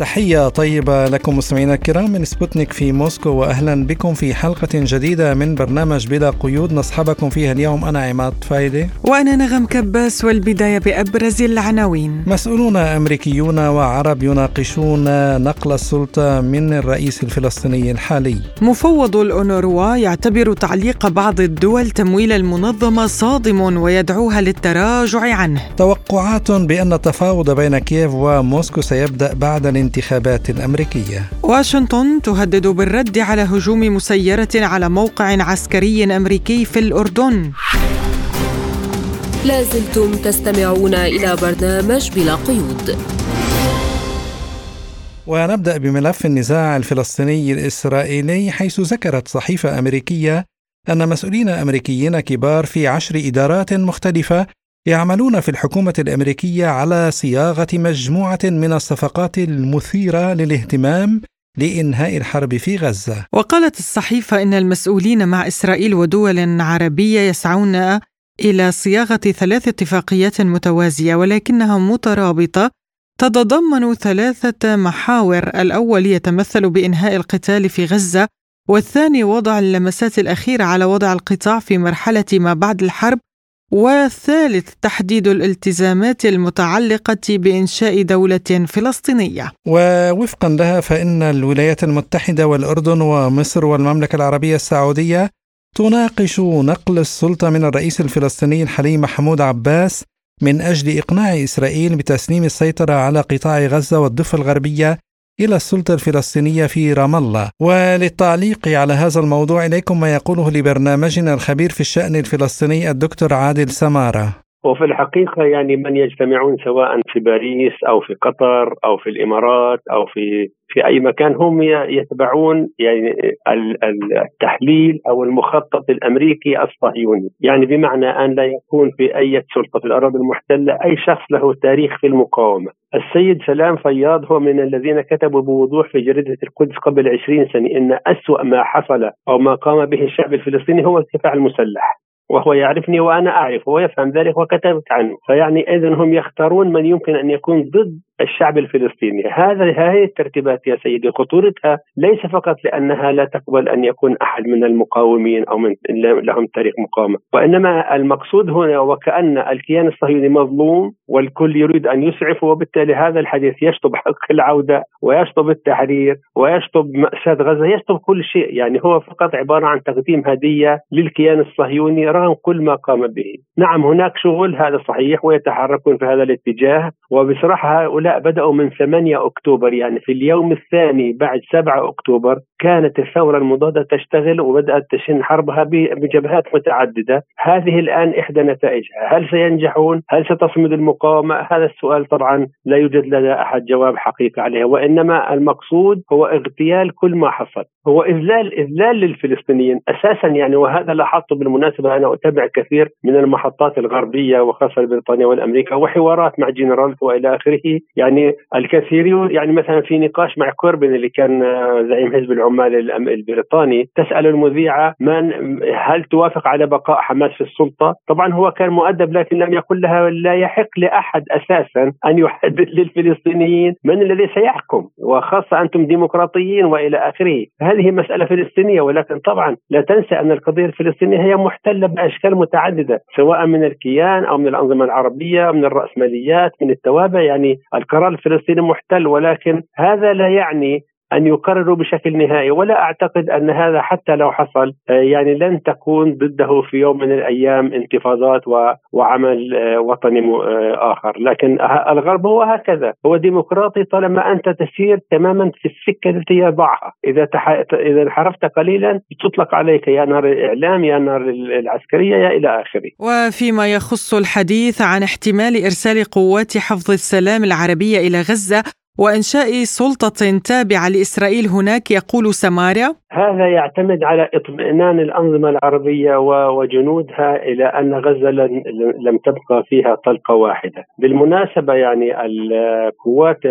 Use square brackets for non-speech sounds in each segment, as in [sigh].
تحية طيبة لكم مستمعينا الكرام من سبوتنيك في موسكو وأهلا بكم في حلقة جديدة من برنامج بلا قيود. نصحبكم فيها اليوم أنا عماد فايدة وأنا نغم كباس والبداية بأبرز العناوين. مسؤولون أمريكيون وعرب يناقشون نقل السلطة من الرئيس الفلسطيني الحالي. مفوض الأونروا يعتبر تعليق بعض الدول تمويل المنظمة صادم ويدعوها للتراجع عنه. توقعات بأن التفاوض بين كييف وموسكو سيبدأ بعد الانتخابات الأمريكية واشنطن تهدد بالرد على هجوم مسيرة على موقع عسكري أمريكي في الأردن. لازلتم تستمعون إلى برنامج بلا قيود. ونبدأ بملف النزاع الفلسطيني الإسرائيلي حيث ذكرت صحيفة أمريكية أن مسؤولين أمريكيين كبار في عشر إدارات مختلفة يعملون في الحكومة الأمريكية على صياغة مجموعة من الصفقات المثيرة للاهتمام لإنهاء الحرب في غزة. وقالت الصحيفة إن المسؤولين مع إسرائيل ودول عربية يسعون إلى صياغة ثلاث اتفاقيات متوازية ولكنها مترابطة تتضمن ثلاثة محاور، الأول يتمثل بإنهاء القتال في غزة، والثاني وضع اللمسات الأخيرة على وضع القطاع في مرحلة ما بعد الحرب والثالث تحديد الالتزامات المتعلقة بإنشاء دولة فلسطينية. ووفقا لها فإن الولايات المتحدة والأردن ومصر والمملكة العربية السعودية تناقش نقل السلطة من الرئيس الفلسطيني الحالي محمود عباس من أجل إقناع إسرائيل بتسليم السيطرة على قطاع غزة والضفة الغربية إلى السلطة الفلسطينية في رام الله. وللتعليق على هذا الموضوع إليكم ما يقوله لبرنامجنا الخبير في الشأن الفلسطيني الدكتور عادل سمارة. وفي الحقيقة يعني من يجتمعون سواء في باريس أو في قطر أو في الإمارات أو في في أي مكان هم يتبعون يعني التحليل أو المخطط الأمريكي الصهيوني. يعني بمعنى أن لا يكون في أي سلطة في الأراضي المحتلة أي شخص له تاريخ في المقاومة. السيد سلام فياض هو من الذين كتبوا بوضوح في جريدة القدس قبل 20 سنة إن أسوأ ما حصل أو ما قام به الشعب الفلسطيني هو الدفاع المسلح. وهو يعرفني وأنا أعرف وهو يفهم ذلك وكتبت عنه. فيعني اذا هم يختارون من يمكن أن يكون ضد الشعب الفلسطيني. هذا هذه الترتيبات يا سيدي خطورتها ليس فقط لأنها لا تقبل أن يكون أحد من المقاومين أو من لهم تاريخ مقاومة وإنما المقصود هنا وكأن الكيان الصهيوني مظلوم والكل يريد أن يسعف وبالتالي هذا الحديث يشطب حق العودة ويشطب التحرير ويشطب مأساة غزة يشطب كل شيء. يعني هو فقط عبارة عن تقديم هدية للكيان الصهيوني رغم كل ما قام به. نعم هناك شغل هذا صحيح ويتحركون في هذا الاتجاه وبصراحة هؤلاء بدأوا من 8 أكتوبر يعني في اليوم الثاني بعد 7 أكتوبر كانت الثورة المضادة تشتغل وبدأت تشن حربها بجبهات متعددة هذه الآن إحدى نتائجها هل سينجحون؟ هل ستصمد المقاومة؟ هذا السؤال طبعا لا يوجد لدى أحد جواب حقيقي عليه وإنما المقصود هو اغتيال كل ما حصل هو إذلال إذلال للفلسطينيين أساسا يعني وهذا لاحظته بالمناسبة أنا أتابع كثير من المحطات الغربية وخاصة بريطانيا والأمريكا وحوارات مع جنرال وإلى آخره يعني الكثير يعني مثلا في نقاش مع كوربن اللي كان زعيم حزب العمال البريطاني تسأل المذيعة من هل توافق على بقاء حماس في السلطة؟ طبعا هو كان مؤدب لكن لم يقل لها لا يحق لأحد أساسا أن يحدد [laughs] للفلسطينيين من الذي سيحكم وخاصة أنتم ديمقراطيين وإلى آخره، هذه مسألة فلسطينية ولكن طبعا لا تنسى أن القضية الفلسطينية هي محتلة بأشكال متعددة سواء من الكيان أو من الأنظمة العربية من الرأسماليات من التوابع يعني القرار الفلسطيني محتل ولكن هذا لا يعني أن يقرروا بشكل نهائي. ولا أعتقد أن هذا حتى لو حصل آه، يعني لن تكون ضده في يوم من الأيام انتفاضات وعمل آه، وطني آه، آخر، لكن الغرب هو هكذا، هو ديمقراطي طالما أنت تسير تماما في السكة التي يضعها، إذا تح... إذا انحرفت قليلا تطلق عليك يا نار الإعلام يا نار العسكرية يا إلى آخره. وفيما يخص الحديث عن احتمال إرسال قوات حفظ السلام العربية إلى غزة وإنشاء سلطة تابعة لإسرائيل هناك يقول سمارة؟ هذا يعتمد على اطمئنان الأنظمة العربية وجنودها إلى أن غزة لم تبقى فيها طلقة واحدة. بالمناسبة يعني القوات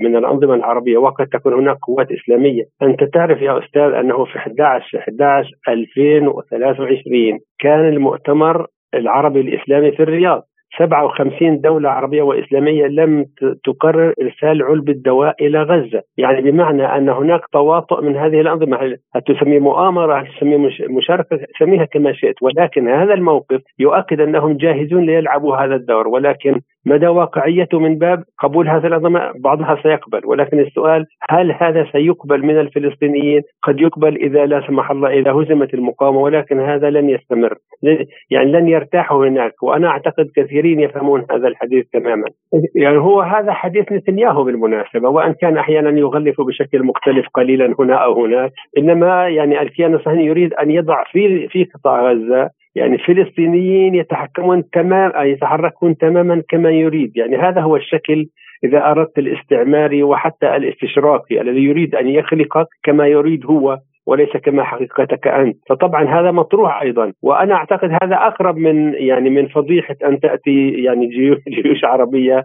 من الأنظمة العربية وقد تكون هناك قوات إسلامية. أنت تعرف يا أستاذ أنه في 11 11 2023 كان المؤتمر العربي الإسلامي في الرياض. 57 دولة عربية وإسلامية لم تقرر إرسال علبة الدواء إلى غزة. يعني بمعنى أن هناك تواطؤ من هذه الأنظمة. هل تسميه مؤامرة؟ هل تسميه مشاركة؟ سميها كما شئت. ولكن هذا الموقف يؤكد أنهم جاهزون ليلعبوا هذا الدور. ولكن مدى واقعيته من باب قبول هذه الأنظمة بعضها سيقبل ولكن السؤال هل هذا سيقبل من الفلسطينيين؟ قد يقبل إذا لا سمح الله إذا هزمت المقاومة ولكن هذا لن يستمر. يعني لن يرتاحوا هناك وأنا أعتقد كثيرين يفهمون هذا الحديث تماما. يعني هو هذا حديث نتنياهو بالمناسبة وأن كان أحيانا يغلف بشكل مختلف قليلا هنا أو هناك إنما يعني الكيان الصهيوني يريد أن يضع في في قطاع غزة يعني الفلسطينيين يتحكمون تمام يتحركون تماما كما يريد. يعني هذا هو الشكل إذا أردت الاستعماري وحتى الاستشراقي الذي يريد أن يخلقك كما يريد هو. وليس كما حقيقتك أنت، فطبعا هذا مطروح أيضا، وأنا أعتقد هذا أقرب من يعني من فضيحة أن تأتي يعني جيوش [laughs] عربية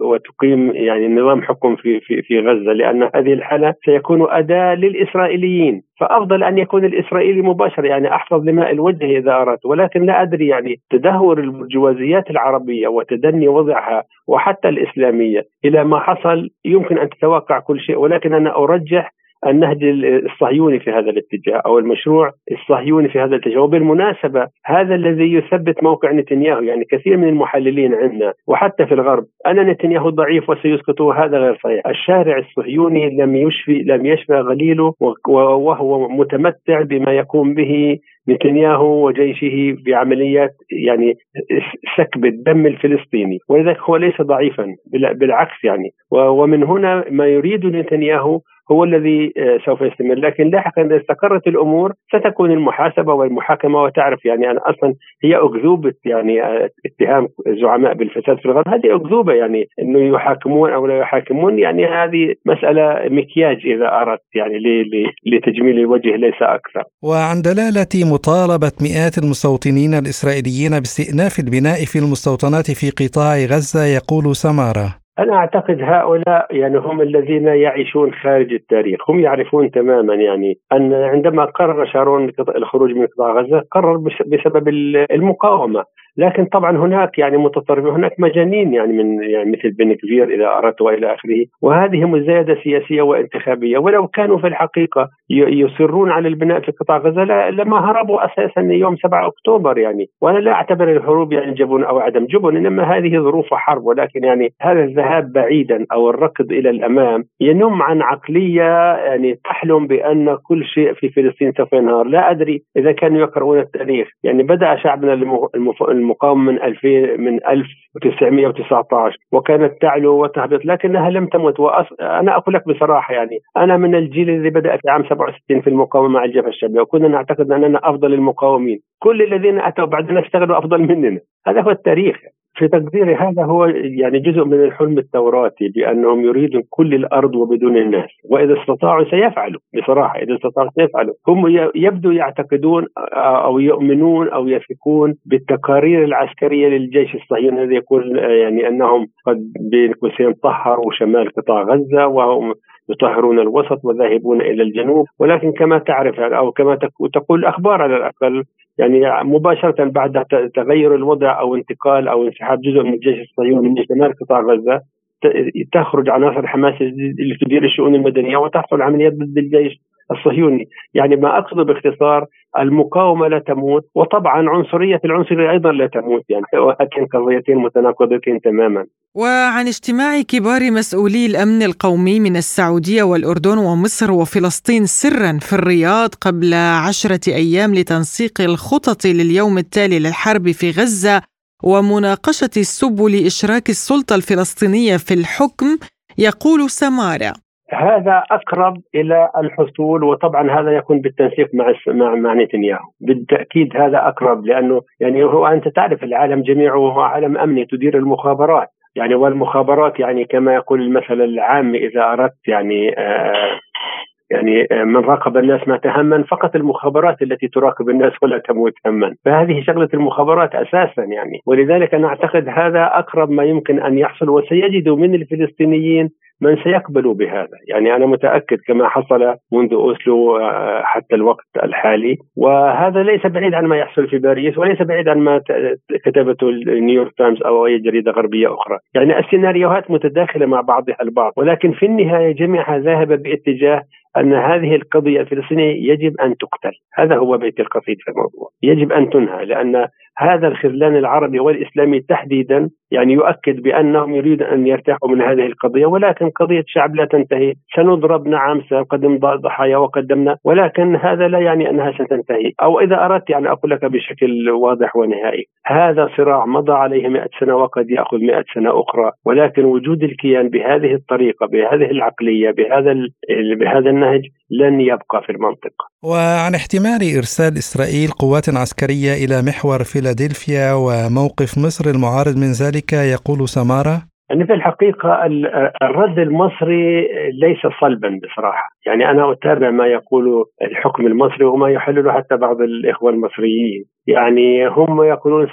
وتقيم يعني نظام حكم في في في غزة، لأن هذه الحالة سيكون أداة للإسرائيليين، فأفضل أن يكون الإسرائيلي مباشر يعني أحفظ لماء الوجه إذا أردت، ولكن لا أدري يعني تدهور البرجوازيات العربية وتدني وضعها وحتى الإسلامية إلى ما حصل. يمكن أن تتوقع كل شيء، ولكن أنا أرجح النهج الصهيوني في هذا الاتجاه أو المشروع الصهيوني في هذا الاتجاه. وبالمناسبة هذا الذي يثبت موقع نتنياهو يعني كثير من المحللين عندنا وحتى في الغرب أن نتنياهو ضعيف وسيسقطه هذا غير صحيح. الشارع الصهيوني لم يشفي لم يشفى غليله وهو متمتع بما يقوم به نتنياهو وجيشه بعمليات يعني سكب الدم الفلسطيني. ولذلك هو ليس ضعيفا بالعكس يعني. ومن هنا ما يريد نتنياهو هو الذي آه، سوف يستمر. لكن لاحقا إذا استقرت الأمور ستكون المحاسبة والمحاكمة وتعرف يعني أنا أصلا هي اكذوبه يعني آه، اتهام الزعماء بالفساد في الغرب. هذه أكذوبة يعني إنه يحاكمون أو لا يحاكمون. يعني هذه مسألة مكياج إذا أردت يعني لتجميل الوجه ليس أكثر. وعن دلالة مطالبة مئات المستوطنين الإسرائيليين باستئناف البناء في المستوطنات في قطاع غزة يقول سمارة أنا أعتقد هؤلاء يعني هم الذين يعيشون خارج التاريخ هم يعرفون تماما يعني أن عندما قرر شارون الخروج من قطاع غزة قرر بسبب المقاومة. لكن طبعا هناك يعني متطرفين هناك مجانين يعني من يعني مثل بن كفير اذا أردت وإلى آخره. وهذه مزايدة سياسية وانتخابية ولو كانوا في الحقيقة يصرون على البناء في قطاع غزة لما هربوا أساسا يوم 7 أكتوبر يعني. وأنا لا أعتبر الهروب يعني جبن أو عدم جبن إنما هذه ظروف حرب. ولكن يعني هذا الذهاب بعيدا أو الركض إلى الأمام ينم عن عقلية يعني تحلم بأن كل شيء في فلسطين سوف ينهار. لا أدري إذا كانوا يقرؤون التاريخ. يعني بدأ شعبنا المف... المقاومه من 2000 من 1919 وكانت تعلو وتهبط لكنها لم تمت. وأص... أنا أقول لك بصراحة يعني أنا من الجيل الذي بدأ في عام 67 في المقاومة مع الجبهة الشعبية وكنا نعتقد أننا أفضل المقاومين. كل الذين أتوا بعدنا اشتغلوا أفضل مننا. هذا هو التاريخ. في تقديري هذا هو يعني جزء من الحلم التوراتي بأنهم يريدون كل الأرض وبدون الناس وإذا استطاعوا سيفعلوا بصراحة إذا استطاعوا سيفعلوا. هم يبدو يعتقدون أو يؤمنون أو يثقون بالتقارير العسكرية للجيش الصهيوني الذي يقول يعني أنهم قد بين قوسين طهروا شمال قطاع غزة وهم يطهرون الوسط وذاهبون إلى الجنوب. ولكن كما تعرف أو كما تقول الأخبار على الأقل يعني مباشرة بعد تغير الوضع أو انتقال أو انسحاب جزء من الجيش الصهيوني من شمال قطاع غزة تخرج عناصر حماس اللي تدير الشؤون المدنية وتحصل عمليات ضد الجيش. الصهيوني. يعني ما أقصد باختصار المقاومة لا تموت وطبعا عنصرية العنصرية أيضا لا تموت يعني وهاتين قضيتين متناقضتين تماما. وعن اجتماع كبار مسؤولي الأمن القومي من السعودية والأردن ومصر وفلسطين سرا في الرياض قبل عشرة أيام لتنسيق الخطط لليوم التالي للحرب في غزة ومناقشة السبل إشراك السلطة الفلسطينية في الحكم يقول سمارة. هذا أقرب إلى الحصول وطبعا هذا يكون بالتنسيق مع مع مع نتنياهو. بالتأكيد هذا أقرب لأنه يعني هو أنت تعرف العالم جميعه هو عالم أمني تدير المخابرات. يعني والمخابرات يعني كما يقول المثل العام إذا أردت يعني آه يعني من راقب الناس ما تهمن فقط المخابرات التي تراقب الناس ولا تموت هما فهذه شغلة المخابرات أساسا يعني. ولذلك أنا أعتقد هذا أقرب ما يمكن أن يحصل وسيجدوا من الفلسطينيين من سيقبل بهذا. يعني أنا متأكد كما حصل منذ أوسلو حتى الوقت الحالي. وهذا ليس بعيد عن ما يحصل في باريس وليس بعيد عن ما كتبته نيويورك تايمز أو أي جريدة غربية أخرى. يعني السيناريوهات متداخلة مع بعضها البعض. ولكن في النهاية جميعها ذاهبة باتجاه أن هذه القضية الفلسطينية يجب أن تقتل. هذا هو بيت القصيد في الموضوع. يجب أن تنهى لأن هذا الخذلان العربي والإسلامي تحديدا يعني يؤكد بأنهم يريدون أن يرتاحوا من هذه القضية ولكن قضية شعب لا تنتهي. سنضرب نعم سنقدم ضحايا وقدمنا ولكن هذا لا يعني أنها ستنتهي. أو إذا أردت يعني أقول لك بشكل واضح ونهائي هذا صراع مضى عليه مئة سنة وقد يأخذ مئة سنة أخرى ولكن وجود الكيان بهذه الطريقة بهذه العقلية بهذا بهذا النهج لن يبقى في المنطقة. وعن احتمال إرسال إسرائيل قوات عسكرية إلى محور فيلادلفيا وموقف مصر المعارض من ذلك يقول سمارة. يعني في الحقيقة الرد المصري ليس صلبا بصراحة. يعني أنا أتابع ما يقول الحكم المصري وما يحلله حتى بعض الإخوة المصريين. يعني هم يقولون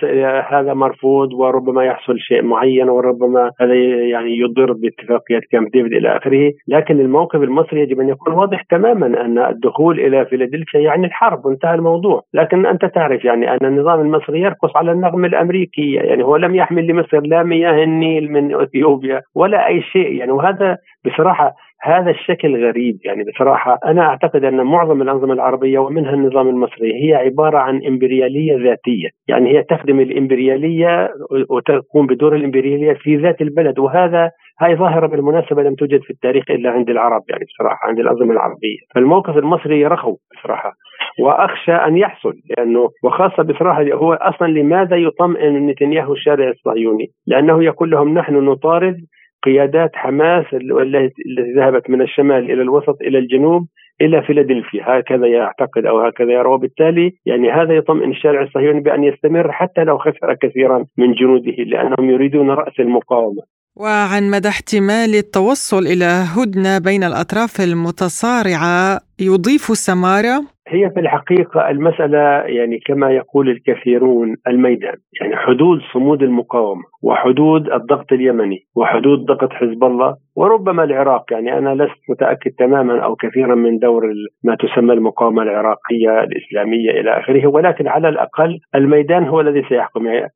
هذا مرفوض وربما يحصل شيء معين وربما هذا يعني يضر باتفاقية كامب ديفيد إلى آخره. لكن الموقف المصري يجب أن يكون واضح تماما أن الدخول إلى فيلادلفيا يعني الحرب وانتهى الموضوع. لكن أنت تعرف يعني أن النظام المصري يرقص على النغمة الأمريكية. يعني هو لم يحمل لمصر لا مياه النيل من إثيوبيا ولا أي شيء. يعني وهذا بصراحة هذا الشكل غريب يعني بصراحة. أنا أعتقد أن معظم الأنظمة العربية ومنها النظام المصري هي عبارة عن إمبريالية ذاتية، يعني هي تخدم الإمبريالية وتقوم بدور الإمبريالية في ذات البلد وهذا هاي ظاهرة بالمناسبة لم توجد في التاريخ إلا عند العرب يعني بصراحة عند الأنظمة العربية، فالموقف المصري رخو بصراحة وأخشى أن يحصل لأنه وخاصة بصراحة هو أصلا لماذا يطمئن نتنياهو الشارع الصهيوني؟ لأنه يقول لهم نحن نطارد قيادات حماس التي ذهبت من الشمال إلى الوسط إلى الجنوب إلى فيلادلفيا. هكذا يعتقد أو هكذا يرى. وبالتالي يعني هذا يطمئن الشارع الصهيوني بأن يستمر حتى لو خسر كثيرا من جنوده لأنهم يريدون رأس المقاومة. وعن مدى احتمال التوصل إلى هدنة بين الأطراف المتصارعة يضيف سمارة؟ هي في الحقيقة المسألة يعني كما يقول الكثيرون الميدان يعني حدود صمود المقاومة. وحدود الضغط اليمني وحدود ضغط حزب الله وربما العراق. يعني أنا لست متأكد تماما أو كثيرا من دور ما تسمى المقاومة العراقية الإسلامية إلى آخره ولكن على الأقل الميدان هو الذي سيحكم. يعني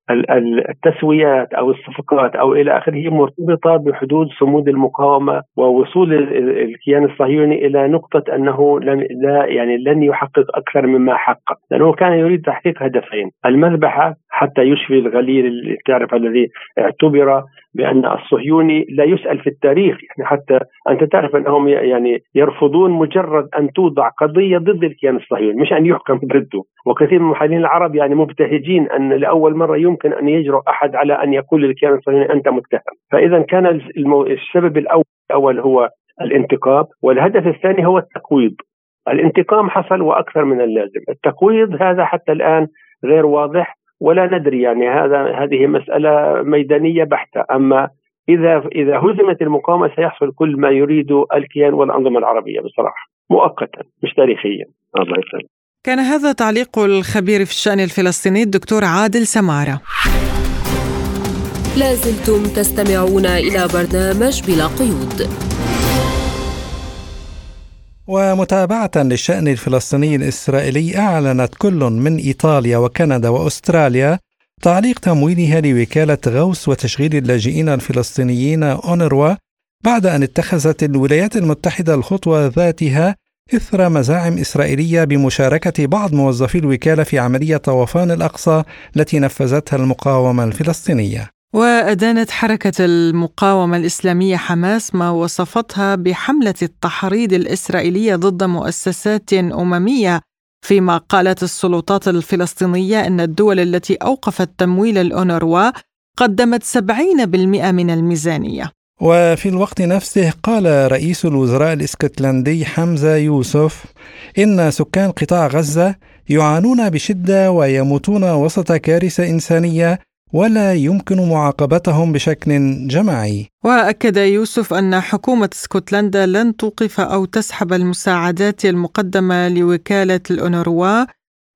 التسويات أو الصفقات أو إلى آخره مرتبطة بحدود صمود المقاومة ووصول الكيان الصهيوني إلى نقطة أنه لن لا يعني لن يحقق أكثر مما حقق. لأنه كان يريد تحقيق هدفين المذبحة حتى يشفي الغليل اللي تعرف الذي اعتبر بأن الصهيوني لا يسأل في التاريخ. يعني حتى أنت تعرف أنهم يعني يرفضون مجرد أن توضع قضية ضد الكيان الصهيوني مش أن يحكم ضده. وكثير من المحللين العرب يعني مبتهجين أن لأول مرة يمكن أن يجرؤ أحد على أن يقول للكيان الصهيوني أنت متهم. فإذا كان السبب الأول هو الانتقام والهدف الثاني هو التقويض. الانتقام حصل وأكثر من اللازم. التقويض هذا حتى الآن غير واضح. ولا ندري يعني هذا هذه مسألة ميدانية بحتة. أما إذا إذا هزمت المقاومة سيحصل كل ما يريد الكيان والأنظمة العربية بصراحة مؤقتا مش تاريخيا. الله يسلمك. كان هذا تعليق الخبير في الشأن الفلسطيني الدكتور عادل سمارة. لازلتم تستمعون إلى برنامج بلا قيود. ومتابعة للشأن الفلسطيني الإسرائيلي أعلنت كل من إيطاليا وكندا وأستراليا تعليق تمويلها لوكالة غوث وتشغيل اللاجئين الفلسطينيين أونروا بعد أن اتخذت الولايات المتحدة الخطوة ذاتها إثر مزاعم إسرائيلية بمشاركة بعض موظفي الوكالة في عملية طوفان الأقصى التي نفذتها المقاومة الفلسطينية. وأدانت حركة المقاومة الإسلامية حماس ما وصفتها بحملة التحريض الإسرائيلية ضد مؤسسات أممية فيما قالت السلطات الفلسطينية أن الدول التي أوقفت تمويل الأونروا قدمت 70% من الميزانية. وفي الوقت نفسه قال رئيس الوزراء الإسكتلندي حمزة يوسف إن سكان قطاع غزة يعانون بشدة ويموتون وسط كارثة إنسانية ولا يمكن معاقبتهم بشكل جماعي. وأكد يوسف أن حكومة اسكتلندا لن توقف أو تسحب المساعدات المقدمة لوكالة الأونروا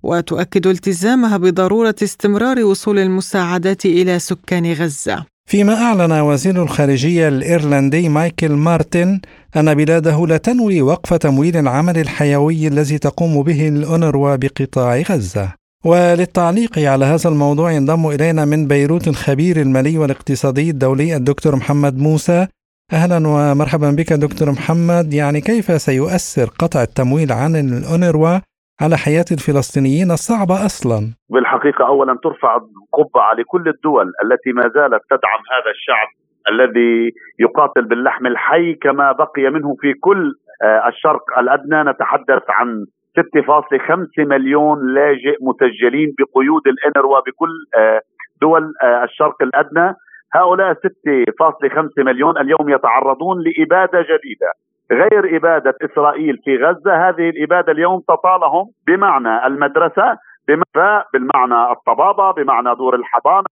وتؤكد التزامها بضرورة استمرار وصول المساعدات إلى سكان غزة. فيما أعلن وزير الخارجية الإيرلندي مايكل مارتن أن بلاده لا تنوي وقف تمويل العمل الحيوي الذي تقوم به الأونروا بقطاع غزة. وللتعليق على هذا الموضوع ينضم إلينا من بيروت الخبير المالي والاقتصادي الدولي الدكتور محمد موسى. أهلا ومرحبا بك دكتور محمد. يعني كيف سيؤثر قطع التمويل عن الأونروا على حياة الفلسطينيين الصعبة أصلا؟ بالحقيقة أولا ترفع القبعة لكل الدول التي ما زالت تدعم هذا الشعب الذي يقاتل باللحم الحي كما بقي منه في كل آه، الشرق الأدنى. نتحدث عن 6.5 مليون لاجئ مسجلين بقيود الانروا بكل آه، دول آه، الشرق الأدنى. هؤلاء 6.5 مليون اليوم يتعرضون لإبادة جديدة غير إبادة إسرائيل في غزة. هذه الإبادة اليوم تطالهم بمعنى المدرسة بالمعنى الطبابة بمعنى دور الحضانة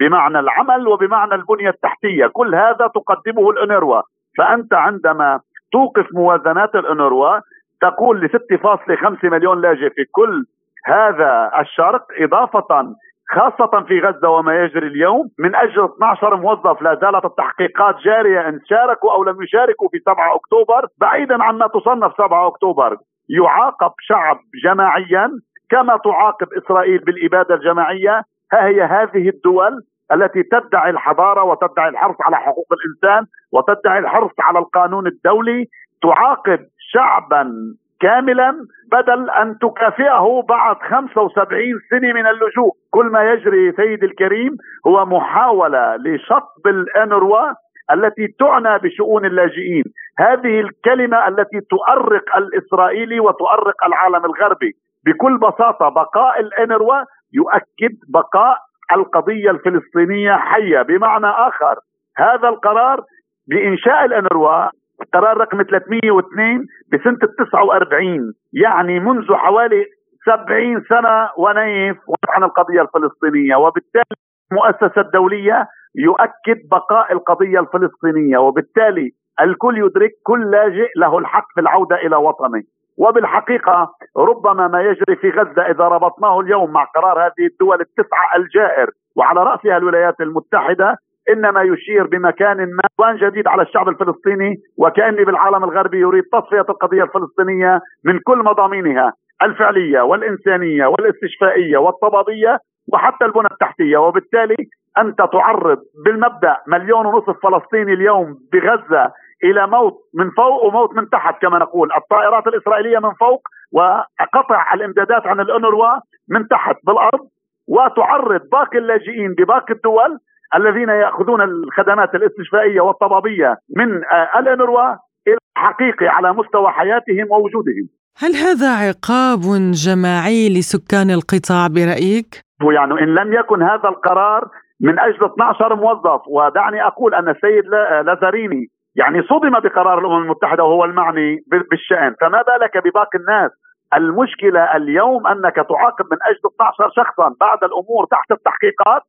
بمعنى العمل وبمعنى البنية التحتية. كل هذا تقدمه الانروا فأنت عندما توقف موازنات الانروا تقول ل 6.5 مليون لاجئ في كل هذا الشرق إضافة خاصة في غزة وما يجري اليوم من أجل 12 موظف لا زالت التحقيقات جارية إن شاركوا أو لم يشاركوا في 7 أكتوبر بعيدا عما تصنف 7 أكتوبر. يعاقب شعب جماعيا كما تعاقب إسرائيل بالإبادة الجماعية. ها هي هذه الدول التي تدعي الحضارة وتدعي الحرص على حقوق الإنسان وتدعي الحرص على القانون الدولي. تعاقب شعبا كاملا بدل أن تكافئه بعد 75 سنة من اللجوء، كل ما يجري سيدي الكريم هو محاولة لشطب الإنروا التي تعنى بشؤون اللاجئين، هذه الكلمة التي تؤرق الإسرائيلي وتؤرق العالم الغربي، بكل بساطة بقاء الإنروا يؤكد بقاء القضية الفلسطينية حية، بمعنى آخر هذا القرار بإنشاء الإنروا قرار رقم 302 بسنة ال 49 يعني منذ حوالي 70 سنة ونيف عن القضية الفلسطينية وبالتالي المؤسسة الدولية يؤكد بقاء القضية الفلسطينية وبالتالي الكل يدرك كل لاجئ له الحق في العودة إلى وطنه. وبالحقيقة ربما ما يجري في غزة إذا ربطناه اليوم مع قرار هذه الدول التسعة الجائر وعلى رأسها الولايات المتحدة إنما يشير بمكان ما وان جديد على الشعب الفلسطيني وكاني بالعالم الغربي يريد تصفية القضية الفلسطينية من كل مضامينها الفعلية والإنسانية والاستشفائية والطبابية وحتى البنى التحتية. وبالتالي أنت تعرض بالمبدأ مليون ونصف فلسطيني اليوم بغزة إلى موت من فوق وموت من تحت كما نقول. الطائرات الإسرائيلية من فوق وقطع الإمدادات عن الأنروا من تحت بالأرض وتعرض باقي اللاجئين بباقي الدول الذين يأخذون الخدمات الاستشفائية والطبابية من آه، الإنروا إلى حقيقي على مستوى حياتهم ووجودهم. هل هذا عقاب جماعي لسكان القطاع برأيك؟ يعني إن لم يكن هذا القرار من أجل 12 موظف ودعني أقول أن السيد لازاريني يعني صدم بقرار الأمم المتحدة وهو المعني بالشأن فما بالك بباقي الناس المشكلة اليوم أنك تعاقب من أجل 12 شخصا بعد الأمور تحت التحقيقات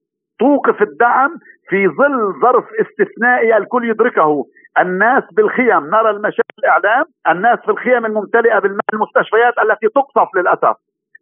توقف الدعم في ظل ظرف استثنائي الكل يدركه. الناس بالخيم نرى المشاكل الإعلام الناس في الخيم الممتلئة بالماء المستشفيات التي تقصف للأسف.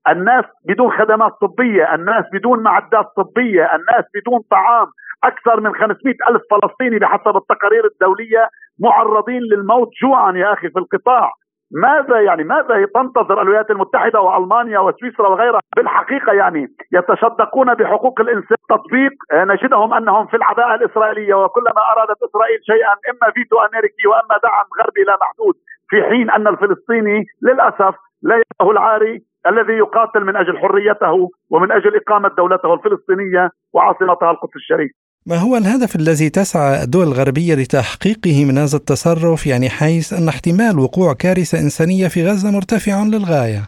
الناس بدون خدمات طبية الناس بدون معدات طبية الناس بدون طعام. أكثر من 500 ألف فلسطيني بحسب التقارير الدولية معرضين للموت جوعا يا أخي في القطاع. ماذا يعني؟ ماذا تنتظر الولايات المتحدة وألمانيا وسويسرا وغيرها؟ بالحقيقة يعني يتشدقون بحقوق الإنسان تطبيق نجدهم أنهم في العداء الإسرائيلية وكلما أرادت إسرائيل شيئا إما فيتو أمريكي وإما دعم غربي لا محدود في حين أن الفلسطيني للأسف لا يده العاري الذي يقاتل من أجل حريته ومن أجل إقامة دولته الفلسطينية وعاصمتها القدس الشريف. ما هو الهدف الذي تسعى الدول الغربية لتحقيقه من هذا التصرف؟ يعني حيث أن احتمال وقوع كارثة إنسانية في غزة مرتفع للغاية.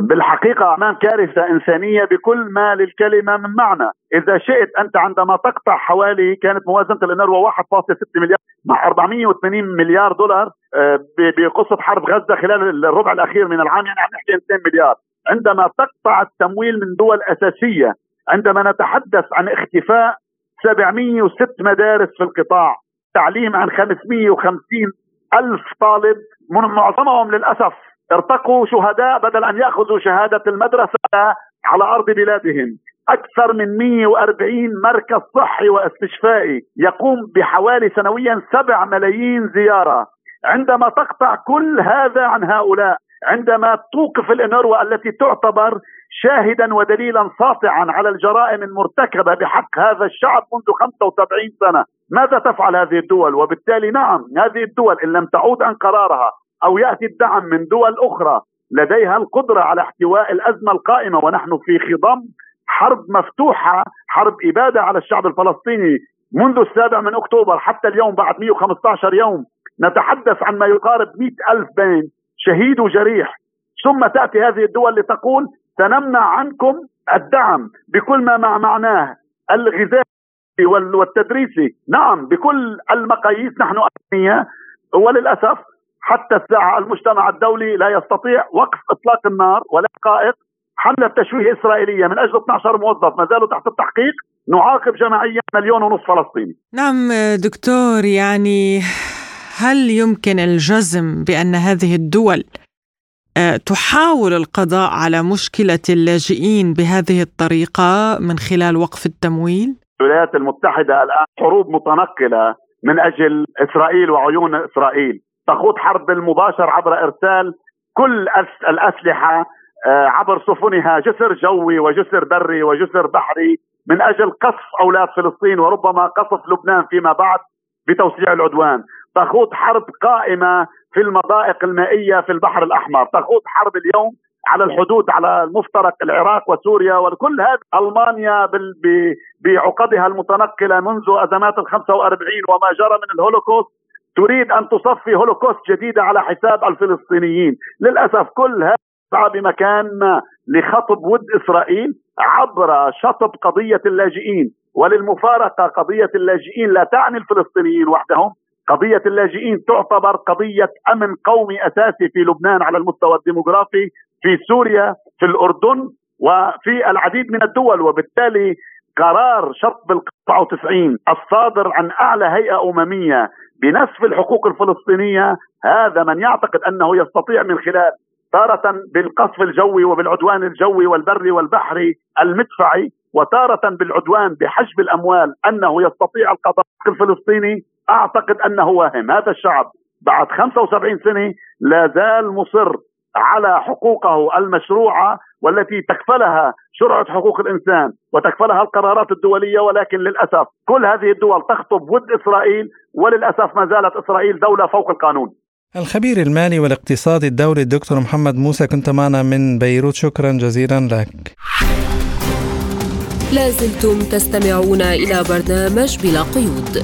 بالحقيقة أمام كارثة إنسانية بكل ما للكلمة من معنى. إذا شئت أنت عندما تقطع حوالي كانت موازنة الإنروا 1.6 مليار مع 480 مليار دولار آه، بقصة حرب غزة خلال الربع الأخير من العام يعني عم نحكي 200 مليار. عندما تقطع التمويل من دول أساسية عندما نتحدث عن اختفاء 706 مدارس في القطاع. تعليم عن 550 ألف طالب. معظمهم للأسف ارتقوا شهداء بدل أن يأخذوا شهادة المدرسة على أرض بلادهم. أكثر من 140 مركز صحي واستشفائي يقوم بحوالي سنويا 7 ملايين زيارة. عندما تقطع كل هذا عن هؤلاء عندما توقف الإنروا التي تعتبر شاهدا ودليلا ساطعا على الجرائم المرتكبة بحق هذا الشعب منذ 75 سنة، ماذا تفعل هذه الدول؟ وبالتالي نعم هذه الدول إن لم تعود عن قرارها أو يأتي الدعم من دول أخرى لديها القدرة على احتواء الأزمة القائمة. ونحن في خضم حرب مفتوحة، حرب إبادة على الشعب الفلسطيني منذ السابع من أكتوبر حتى اليوم بعد 115 يوم. نتحدث عن ما يقارب مئة ألف بين شهيد وجريح. ثم تأتي هذه الدول لتقول سنمنع عنكم الدعم بكل ما مع معناه الغذائي والتدريسي نعم بكل المقاييس نحن أغنياء. وللأسف حتى الساعة المجتمع الدولي لا يستطيع وقف إطلاق النار ولا حقائق حملة تشويه إسرائيلية من أجل 12 موظف. ما زالوا تحت التحقيق. نعاقب جماعيا مليون ونصف فلسطيني. نعم دكتور يعني هل يمكن الجزم بأن هذه الدول تحاول القضاء على مشكلة اللاجئين بهذه الطريقة من خلال وقف التمويل؟ الولايات المتحدة الآن حروب متنقلة من أجل إسرائيل وعيون إسرائيل، تخوض حرب بالمباشر عبر إرسال كل الأسلحة آه، عبر سفنها جسر جوي وجسر بري وجسر بحري من أجل قصف أولاد فلسطين وربما قصف لبنان فيما بعد بتوسيع العدوان تخوض حرب قائمة في المضائق المائية في البحر الأحمر. تخوض حرب اليوم على الحدود على المفترق العراق وسوريا وكل هذا. ألمانيا بعقدها المتنقلة منذ أزمات ال 45 وما جرى من الهولوكوست. تريد أن تصفي هولوكوست جديدة على حساب الفلسطينيين. للأسف كل هذا بمكان ما لخطب ود إسرائيل عبر شطب قضية اللاجئين. وللمفارقة قضية اللاجئين لا تعني الفلسطينيين وحدهم قضية اللاجئين تعتبر قضية أمن قومي أساسي في لبنان على المستوى الديموغرافي في سوريا في الأردن وفي العديد من الدول وبالتالي قرار شطب ال 99 الصادر عن أعلى هيئة أممية بنسف الحقوق الفلسطينية هذا من يعتقد أنه يستطيع من خلال تارة بالقصف الجوي وبالعدوان الجوي والبري والبحري المدفعي وتارة بالعدوان بحجب الأموال أنه يستطيع القضاء الفلسطيني أعتقد انه واهم هذا الشعب بعد 75 سنة لا زال مصر على حقوقه المشروعة والتي تكفلها شرعة حقوق الإنسان وتكفلها القرارات الدولية ولكن للأسف كل هذه الدول تخطب ود إسرائيل وللأسف ما زالت إسرائيل دولة فوق القانون. الخبير المالي والاقتصادي الدولي الدكتور محمد موسى كنت معنا من بيروت شكرا جزيلا لك. لازلتم تستمعون إلى برنامج بلا قيود.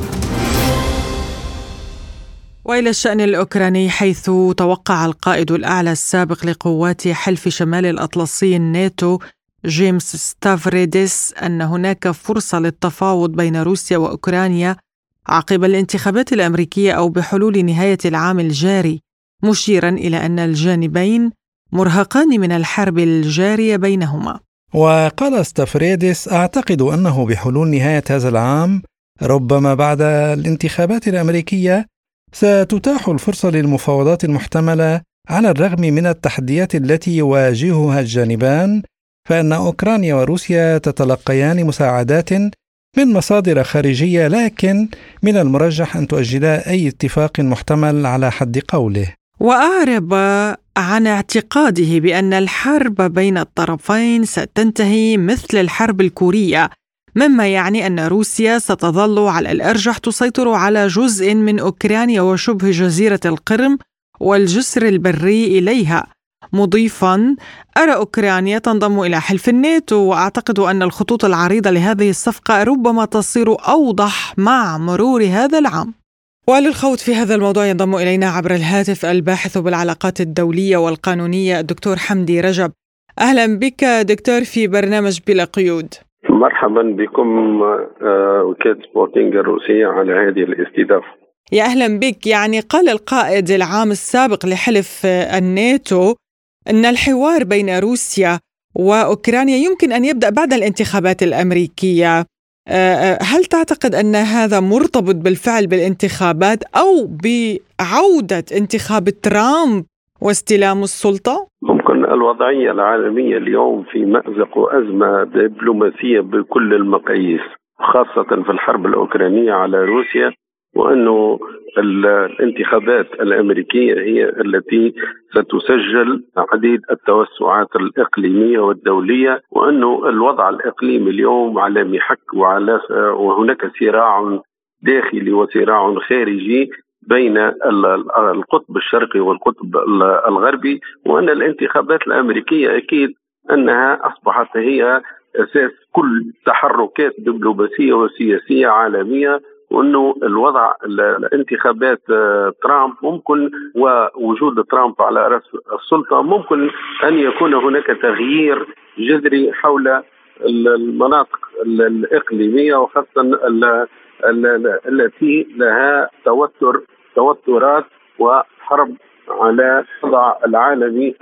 وإلى الشأن الأوكراني حيث توقع القائد الأعلى السابق لقوات حلف شمال الأطلسي الناتو جيمس ستافريديس أن هناك فرصة للتفاوض بين روسيا وأوكرانيا عقب الانتخابات الأمريكية أو بحلول نهاية العام الجاري مشيرا إلى أن الجانبين مرهقان من الحرب الجارية بينهما. وقال ستافريديس أعتقد أنه بحلول نهاية هذا العام ربما بعد الانتخابات الأمريكية ستتاح الفرصة للمفاوضات المحتملة على الرغم من التحديات التي يواجهها الجانبان فإن أوكرانيا وروسيا تتلقيان مساعدات من مصادر خارجية لكن من المرجح أن تؤجلا أي اتفاق محتمل على حد قوله. وأعرب عن اعتقاده بأن الحرب بين الطرفين ستنتهي مثل الحرب الكورية. مما يعني أن روسيا ستظل على الأرجح تسيطر على جزء من أوكرانيا وشبه جزيرة القرم والجسر البري إليها. مضيفا أرى أوكرانيا تنضم إلى حلف الناتو وأعتقد أن الخطوط العريضة لهذه الصفقة ربما تصير أوضح مع مرور هذا العام. وللخوض في هذا الموضوع ينضم إلينا عبر الهاتف الباحث بالعلاقات الدولية والقانونية الدكتور حمدي رجب. أهلا بك دكتور في برنامج بلا قيود. مرحبا بكم آه، وكالة سبورتينج الروسية على هذه الاستضافة. يا أهلا بك. يعني قال القائد العام السابق لحلف الناتو أن الحوار بين روسيا وأوكرانيا يمكن أن يبدأ بعد الانتخابات الأمريكية. هل تعتقد أن هذا مرتبط بالفعل بالانتخابات أو بعودة انتخاب ترامب واستلام السلطة؟ ممكن الوضعية العالمية اليوم في مأزق وازمه دبلوماسية بكل المقاييس خاصة في الحرب الأوكرانية على روسيا وانه الانتخابات الأمريكية هي التي ستسجل عديد التوسعات الإقليمية والدولية وانه الوضع الإقليمي اليوم على محك وعلى وهناك صراع داخلي وصراع خارجي بين القطب الشرقي والقطب الغربي وأن الانتخابات الأمريكية أكيد أنها أصبحت هي أساس كل تحركات دبلوماسية وسياسية عالمية وأنه الوضع الانتخابات آه، ترامب ممكن ووجود ترامب على رأس السلطة ممكن أن يكون هناك تغيير جذري حول المناطق الإقليمية وخاصة التي لها توتر توترات وحرب على الوضع العالمي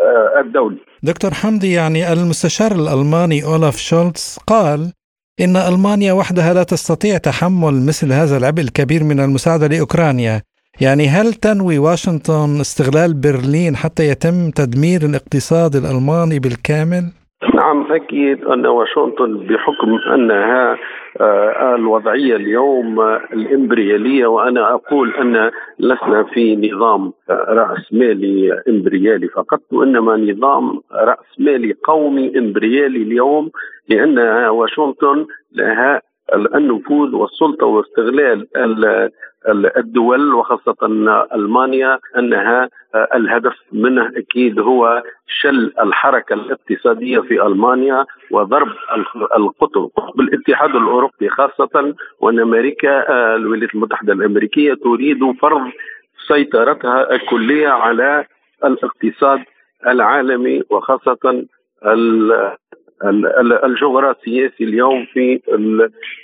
آه، الدولي دكتور حمدي يعني المستشار الألماني أولاف شولتز قال إن ألمانيا وحدها لا تستطيع تحمل مثل هذا العبء الكبير من المساعدة لأوكرانيا يعني هل تنوي واشنطن استغلال برلين حتى يتم تدمير الاقتصاد الألماني بالكامل؟ نعم أكيد أن واشنطن بحكم أنها آه، الوضعية اليوم الإمبريالية وأنا أقول أن لسنا في نظام رأسمالي إمبريالي فقط وإنما نظام رأسمالي قومي إمبريالي اليوم لأن واشنطن لها النفوذ والسلطة واستغلال الدول وخاصة ألمانيا أنها الهدف منه أكيد هو شل الحركة الاقتصادية في ألمانيا وضرب القطب قطب الاتحاد الأوروبي خاصة وأن أمريكا الولايات المتحدة الأمريكية تريد فرض سيطرتها الكلية على الاقتصاد العالمي وخاصة الجغرافياتي اليوم في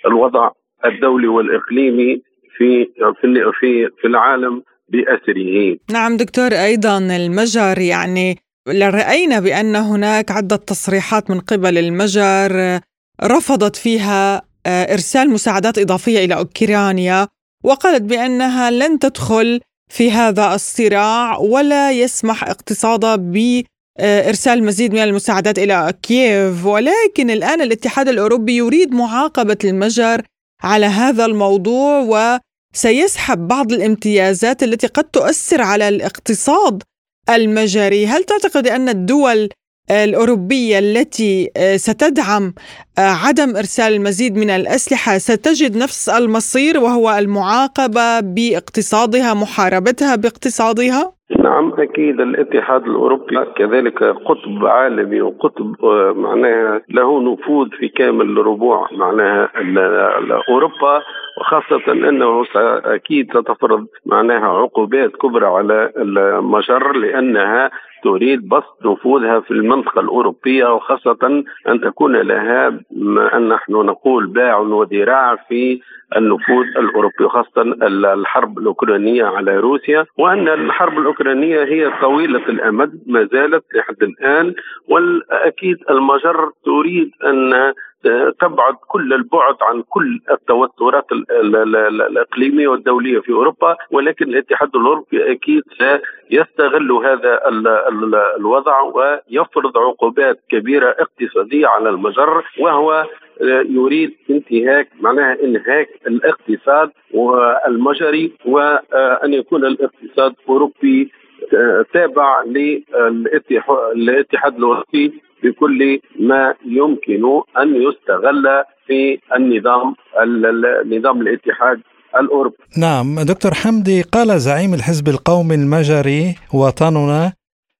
الوضع الدولي والإقليمي في في في في العالم باسره. نعم دكتور أيضا المجر يعني راينا بأن هناك عدة تصريحات من قبل المجر رفضت فيها آه، إرسال مساعدات إضافية إلى أوكرانيا وقالت بأنها لن تدخل في هذا الصراع ولا يسمح اقتصادها آه، إرسال مزيد من المساعدات إلى كييف ولكن الآن الاتحاد الأوروبي يريد معاقبة المجر على هذا الموضوع وسيسحب بعض الامتيازات التي قد تؤثر على الاقتصاد المجري هل تعتقد أن الدول الأوروبية التي آه، ستدعم آه، عدم إرسال المزيد من الأسلحة ستجد نفس المصير وهو المعاقبة باقتصادها محاربتها باقتصادها؟ نعم أكيد الاتحاد الأوروبي كذلك قطب عالمي وقطب آه، معناها له نفوذ في كامل ربوع معناها أوروبا وخاصة أنه أكيد ستفرض معناها عقوبات كبرى على المجر لأنها تريد بسط نفوذها في المنطقة الأوروبية وخاصة أن تكون لها أن نحن نقول باع وذراع في النفوذ الأوروبي وخاصة الحرب الأوكرانية على روسيا وأن الحرب الأوكرانية هي طويلة الأمد ما زالت لحد الآن والأكيد المجر تريد أن تبعد كل البعد عن كل التوترات الإقليمية والدولية في أوروبا ولكن الاتحاد الأوروبي أكيد سيستغل هذا الوضع ويفرض عقوبات كبيرة اقتصادية على المجر وهو يريد انتهاك معناها إنهاك الاقتصاد والمجري وأن يكون الاقتصاد الاوروبي تابع للاتحاد الأوروبي بكل ما يمكن أن يستغل في النظام نظام الاتحاد الأوروبي. نعم دكتور حمدي قال زعيم الحزب القومي المجري وطننا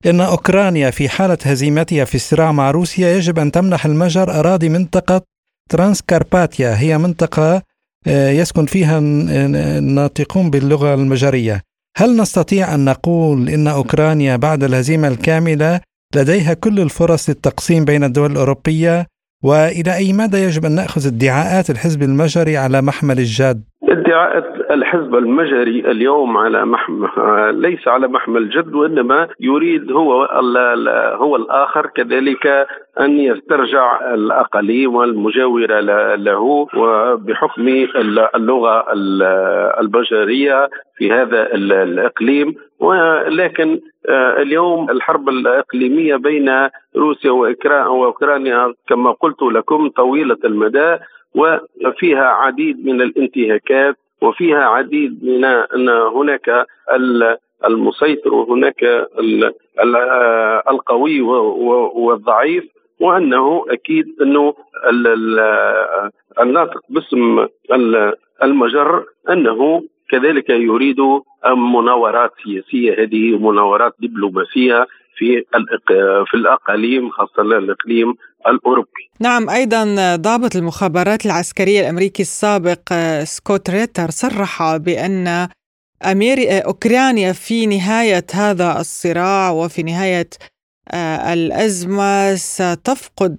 إن أوكرانيا في حالة هزيمتها في الصراع مع روسيا يجب أن تمنح المجر أراضي منطقة ترانسكارباتيا هي منطقة آه، يسكن فيها الناطقون باللغة المجرية. هل نستطيع أن نقول إن أوكرانيا بعد الهزيمة الكاملة لديها كل الفرص للتقسيم بين الدول الأوروبية وإلى أي مدى يجب أن نأخذ ادعاءات الحزب المجري على محمل الجد؟ ادعاء الحزب المجري اليوم على محمل ليس على محمل جد وإنما يريد هو هو الآخر كذلك أن يسترجع الأقاليم المجاوره له وبحكم اللغة البشريه في هذا الإقليم ولكن آه، اليوم الحرب الإقليمية بين روسيا وأوكرانيا كما قلت لكم طويلة المدى وفيها عديد من الانتهاكات وفيها عديد من أن هناك المسيطر وهناك القوي والضعيف وأنه أكيد أنه الناطق باسم المجر أنه كذلك يريد مناورات سياسية هذه مناورات دبلوماسية في في الأقاليم خاصة الإقليم الأوروبي. نعم أيضا ضابط المخابرات العسكرية الأمريكي السابق سكوت ريتر صرح بأن أمير... أوكرانيا في نهاية هذا الصراع وفي نهاية آه، الأزمة ستفقد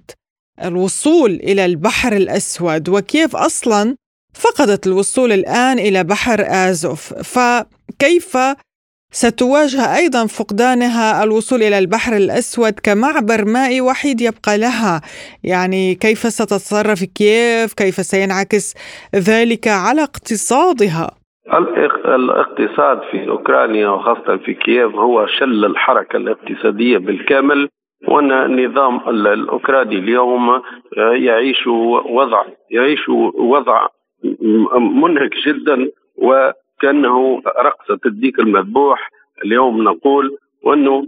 الوصول إلى البحر الأسود وكيف أصلا فقدت الوصول الآن إلى بحر آزوف. فكيف ستواجه أيضا فقدانها الوصول إلى البحر الأسود كمعبر مائي وحيد يبقى لها؟ يعني كيف ستتصرف كييف؟ كيف سينعكس ذلك على اقتصادها؟ الاقتصاد في أوكرانيا وخاصة في كييف هو شل الحركة الاقتصادية بالكامل وأن النظام الأوكراني اليوم يعيش وضع يعيش وضع منهك جدا و كانه رقصه الديك المذبوح. اليوم نقول وانه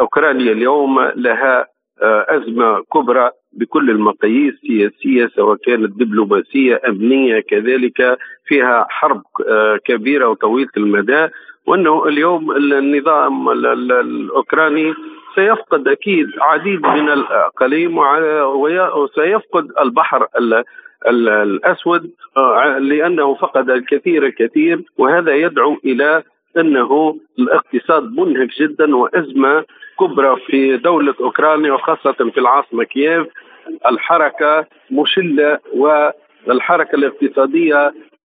اوكرانيا اليوم لها آه، أزمة كبرى بكل المقاييس سياسيه سواء كانت دبلوماسية أمنية كذلك فيها حرب آه، كبيرة وطويلة المدى وأنه اليوم النظام الأوكراني سيفقد أكيد عديد من الأقاليم وسيفقد البحر الأسود آه، لأنه فقد الكثير الكثير وهذا يدعو إلى أنه الاقتصاد منهك جدا وأزمة كبرى في دولة أوكرانيا وخاصة في العاصمة كييف. الحركة مشلة والحركة الاقتصادية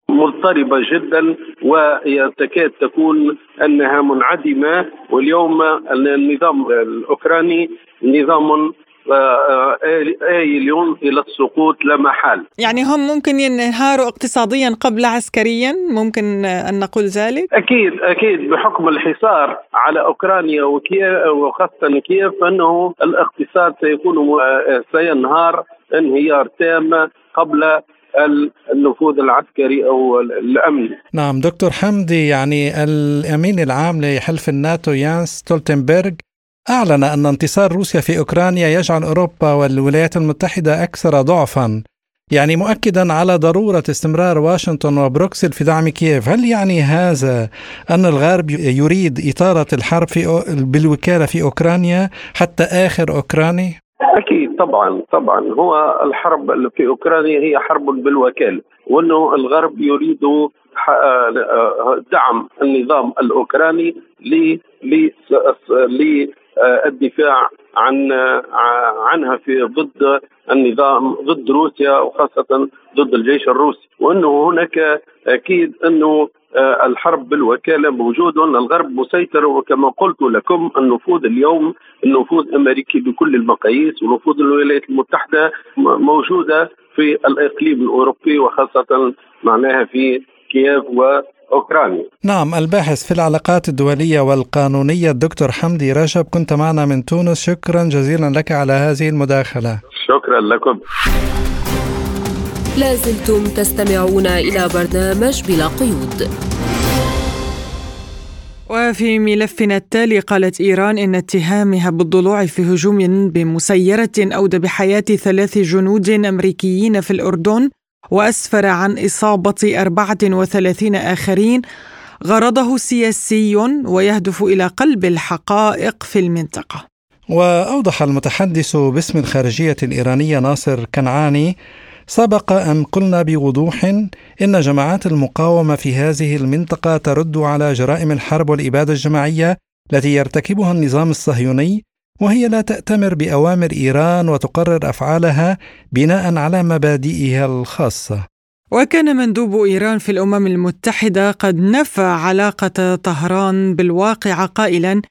مضطربة جدا وتكاد تكون أنها منعدمة. واليوم النظام الأوكراني نظام آيل إلى السقوط لا محال يعني هم ممكن ينهاروا اقتصاديا قبل عسكريا ممكن أن نقول ذلك؟ أكيد أكيد بحكم الحصار على أوكرانيا وخاصة كييف فإنه الاقتصاد سيكون سينهار انهيار تام قبل النفوذ العسكري أو الامني. نعم دكتور حمدي يعني الامين العام لحلف الناتو ينس ستولتنبرغ أعلن أن انتصار روسيا في أوكرانيا يجعل أوروبا والولايات المتحدة أكثر ضعفا يعني مؤكدا على ضرورة استمرار واشنطن وبروكسل في دعم كييف هل يعني هذا أن الغرب يريد إطالة الحرب في بالوكالة في أوكرانيا حتى آخر أوكراني؟ أكيد طبعا طبعا هو الحرب في أوكرانيا هي حرب بالوكالة وأنه الغرب يريد دعم النظام الأوكراني الدفاع عن عنها في ضد النظام ضد روسيا وخاصة ضد الجيش الروسي. وأنه هناك أكيد أنه آه، الحرب بالوكالة موجود وأن الغرب مسيطر. وكما قلت لكم النفوذ اليوم النفوذ الأمريكي بكل المقاييس ونفوذ الولايات المتحدة موجودة في الإقليم الأوروبي وخاصة معناها في كييف أوكرانيا. نعم الباحث في العلاقات الدولية والقانونية الدكتور حمدي رجب كنت معنا من تونس. شكرا جزيلا لك على هذه المداخلة. شكرا لكم. لازلتم تستمعون إلى برنامج بلا قيود. وفي ملفنا التالي قالت إيران إن اتهامها بالضلوع في هجوم بمسيرة أودى بحياة ثلاث جنود أمريكيين في الأردن وأسفر عن إصابة 34 آخرين غرضه سياسي ويهدف إلى قلب الحقائق في المنطقة. وأوضح المتحدث باسم الخارجية الإيرانية ناصر كنعاني سبق أن قلنا بوضوح إن جماعات المقاومة في هذه المنطقة ترد على جرائم الحرب والإبادة الجماعية التي يرتكبها النظام الصهيوني وهي لا تأتمر بأوامر إيران وتقرر أفعالها بناء على مبادئها الخاصة وكان مندوب إيران في الأمم المتحدة قد نفى علاقة طهران بالواقع قائلا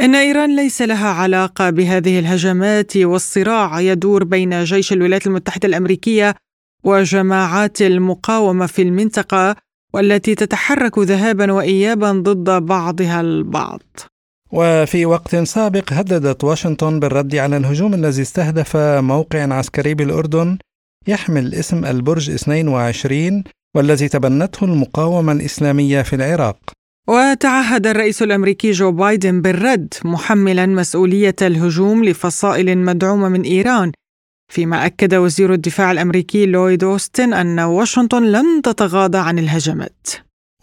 إن إيران ليس لها علاقة بهذه الهجمات والصراع يدور بين جيش الولايات المتحدة الأمريكية وجماعات المقاومة في المنطقة والتي تتحرك ذهابا وإيابا ضد بعضها البعض. وفي وقت سابق هددت واشنطن بالرد على الهجوم الذي استهدف موقع عسكري بالأردن يحمل اسم البرج 22 والذي تبنته المقاومة الإسلامية في العراق. وتعهد الرئيس الأمريكي جو بايدن بالرد محملا مسؤولية الهجوم لفصائل مدعومة من إيران فيما أكد وزير الدفاع الأمريكي لويد أوستن أن واشنطن لن تتغاضى عن الهجمات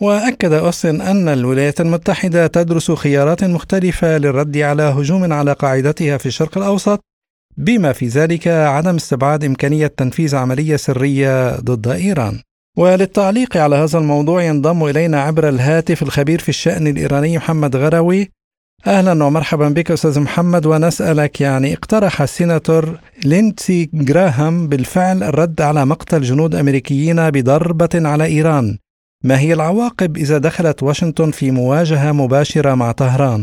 وأكد اوستن أن الولايات المتحدة تدرس خيارات مختلفة للرد على هجوم على قاعدتها في الشرق الأوسط بما في ذلك عدم استبعاد إمكانية تنفيذ عملية سرية ضد إيران. وللتعليق على هذا الموضوع ينضم إلينا عبر الهاتف الخبير في الشأن الإيراني محمد غروي. أهلا ومرحبا بك أستاذ محمد ونسألك يعني اقترح السيناتور لينسي جراهام بالفعل الرد على مقتل جنود أمريكيين بضربة على إيران. ما هي العواقب إذا دخلت واشنطن في مواجهة مباشرة مع طهران؟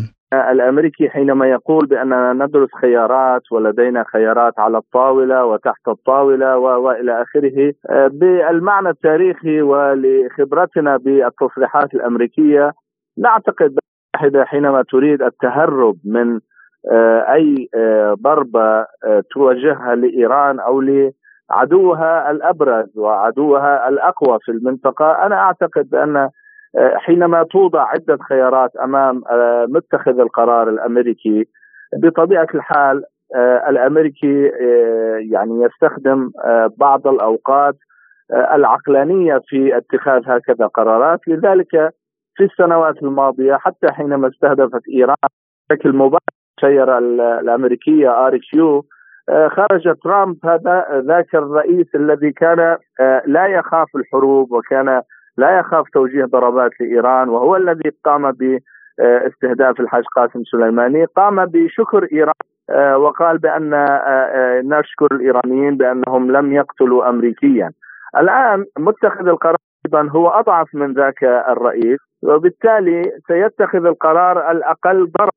الأمريكي حينما يقول بأننا ندرس خيارات ولدينا خيارات على الطاولة وتحت الطاولة وإلى آخره آه، بالمعنى التاريخي ولخبرتنا بالتصريحات الأمريكية نعتقد حينما تريد التهرب من آه، أي آه، ضربة توجهها لإيران أو لعدوها الأبرز وعدوها الأقوى في المنطقة. أنا أعتقد بأن آه، حينما توضع عدة خيارات أمام آه، متخذ القرار الأمريكي بطبيعة الحال آه، الأمريكي يعني يستخدم بعض الأوقات العقلانية في اتخاذ هكذا قرارات. لذلك في السنوات الماضية حتى حينما استهدفت إيران بشكل مباشر الطيارة الأمريكية RQ خرج ترامب هذا ذاك الرئيس الذي كان لا يخاف الحروب وكان لا يخاف توجيه ضربات لإيران وهو الذي قام باستهداف الحاج قاسم سليماني قام بشكر إيران آه، وقال بأن آه، آه، نشكر الإيرانيين بأنهم لم يقتلوا امريكيا. الآن متخذ القرار أيضا هو أضعف من ذاك الرئيس وبالتالي سيتخذ القرار الأقل ضرر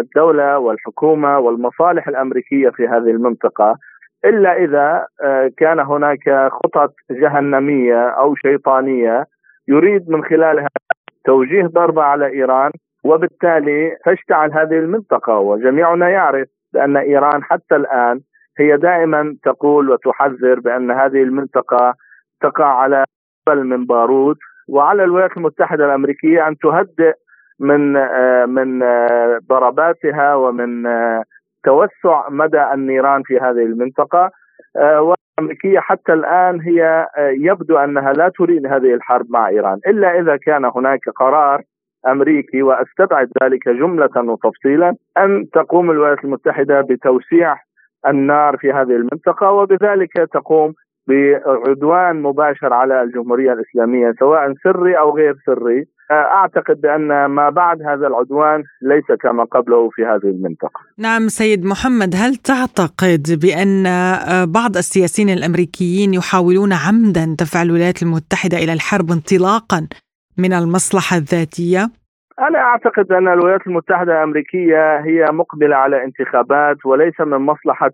الدولة والحكومة والمصالح الأمريكية في هذه المنطقة إلا إذا آه، كان هناك خطط جهنمية أو شيطانية يريد من خلالها توجيه ضربة على إيران وبالتالي تشتعل هذه المنطقة. وجميعنا يعرف بأن إيران حتى الآن هي دائما تقول وتحذر بأن هذه المنطقة تقع على جبل من بارود وعلى الولايات المتحدة الأمريكية أن تهدئ من آه، من آه، ضرباتها ومن توسع مدى النيران في هذه المنطقة. آه، والأمريكية حتى الآن هي آه، يبدو أنها لا تريد هذه الحرب مع إيران إلا إذا كان هناك قرار أمريكي وأستبعد ذلك جملة وتفصيلا أن تقوم الولايات المتحدة بتوسيع النار في هذه المنطقة وبذلك تقوم بعدوان مباشر على الجمهورية الإسلامية سواء سري أو غير سري أعتقد بان ما بعد هذا العدوان ليس كما قبله في هذه المنطقة. نعم سيد محمد هل تعتقد بأن بعض السياسيين الأمريكيين يحاولون عمدا دفع الولايات المتحدة إلى الحرب انطلاقا من المصلحة الذاتية؟ أنا أعتقد أن الولايات المتحدة الأمريكية هي مقبلة على انتخابات وليس من مصلحة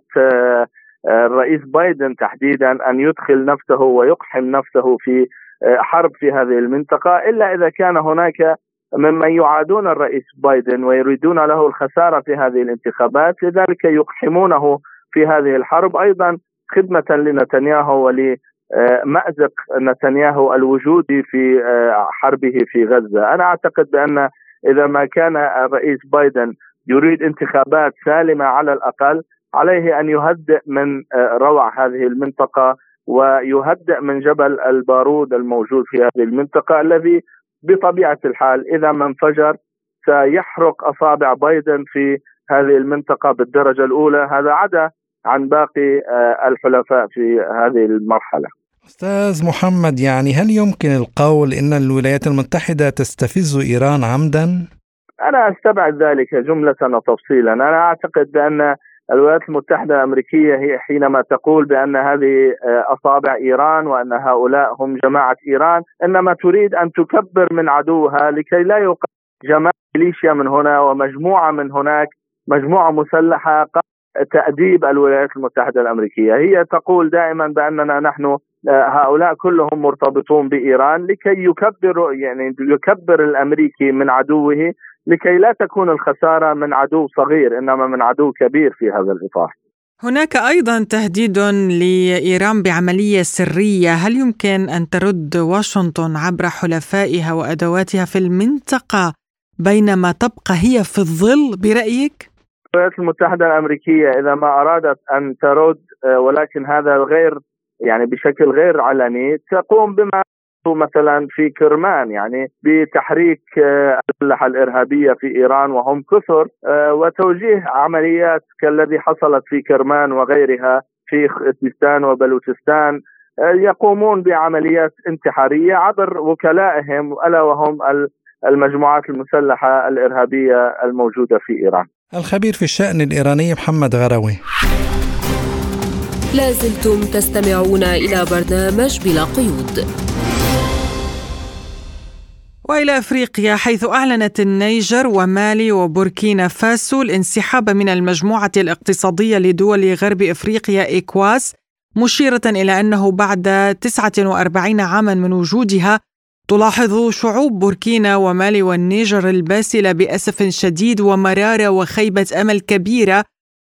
الرئيس بايدن تحديدا أن يدخل نفسه ويقحم نفسه في آه، حرب في هذه المنطقة إلا إذا كان هناك ممن يعادون الرئيس بايدن ويريدون له الخسارة في هذه الانتخابات لذلك يقحمونه في هذه الحرب. أيضا خدمة لنتنياهو ولمأزق نتنياهو الوجودي في آه، حربه في غزة، أنا أعتقد بأن إذا ما كان الرئيس بايدن يريد انتخابات سالمة على الأقل عليه أن يهدئ من آه، روع هذه المنطقة ويهدئ من جبل البارود الموجود في هذه المنطقة الذي بطبيعة الحال إذا ما انفجر سيحرق أصابع بايدن في هذه المنطقة بالدرجة الأولى هذا عدا عن باقي آه، الحلفاء في هذه المرحلة. أستاذ محمد يعني هل يمكن القول إن الولايات المتحدة تستفز إيران عمدا؟ أنا أستبعد ذلك جملة وتفصيلا، أنا أعتقد بأن الولايات المتحدة الأمريكية هي حينما تقول بأن هذه أصابع إيران وأن هؤلاء هم جماعة إيران إنما تريد أن تكبر من عدوها لكي لا يقع جماعة ميليشيا من هنا ومجموعة من هناك مجموعة مسلحة تأديب الولايات المتحدة الأمريكية. هي تقول دائما بأننا نحن هؤلاء كلهم مرتبطون بإيران لكي يكبر يعني يكبر الأمريكي من عدوه لكي لا تكون الخسارة من عدو صغير إنما من عدو كبير في هذا الإطار هناك أيضا تهديد لإيران بعملية سرية، هل يمكن أن ترد واشنطن عبر حلفائها وأدواتها في المنطقة بينما تبقى هي في الظل برأيك؟ الولايات المتحدة الأمريكية إذا ما أرادت أن ترد آه، ولكن هذا غير يعني بشكل غير علني تقوم بما مثلا في كرمان يعني بتحريك آه، الأسلحة الإرهابية في إيران وهم كثر آه، وتوجيه عمليات كالذي حصلت في كرمان وغيرها في خزستان وبلوچستان يقومون بعمليات انتحارية عبر وكلائهم ألا وهم المجموعات المسلحة الإرهابية الموجودة في إيران. الخبير في الشأن الإيراني محمد غروي. لازلتم تستمعون إلى برنامج بلا قيود. وإلى أفريقيا حيث أعلنت النيجر ومالي وبوركينا فاسو الانسحاب من المجموعة الاقتصادية لدول غرب أفريقيا ايكواس مشيرة إلى أنه بعد 49 عاما من وجودها تلاحظ شعوب بوركينا ومالي والنيجر الباسلة بأسف شديد ومرارة وخيبة أمل كبيرة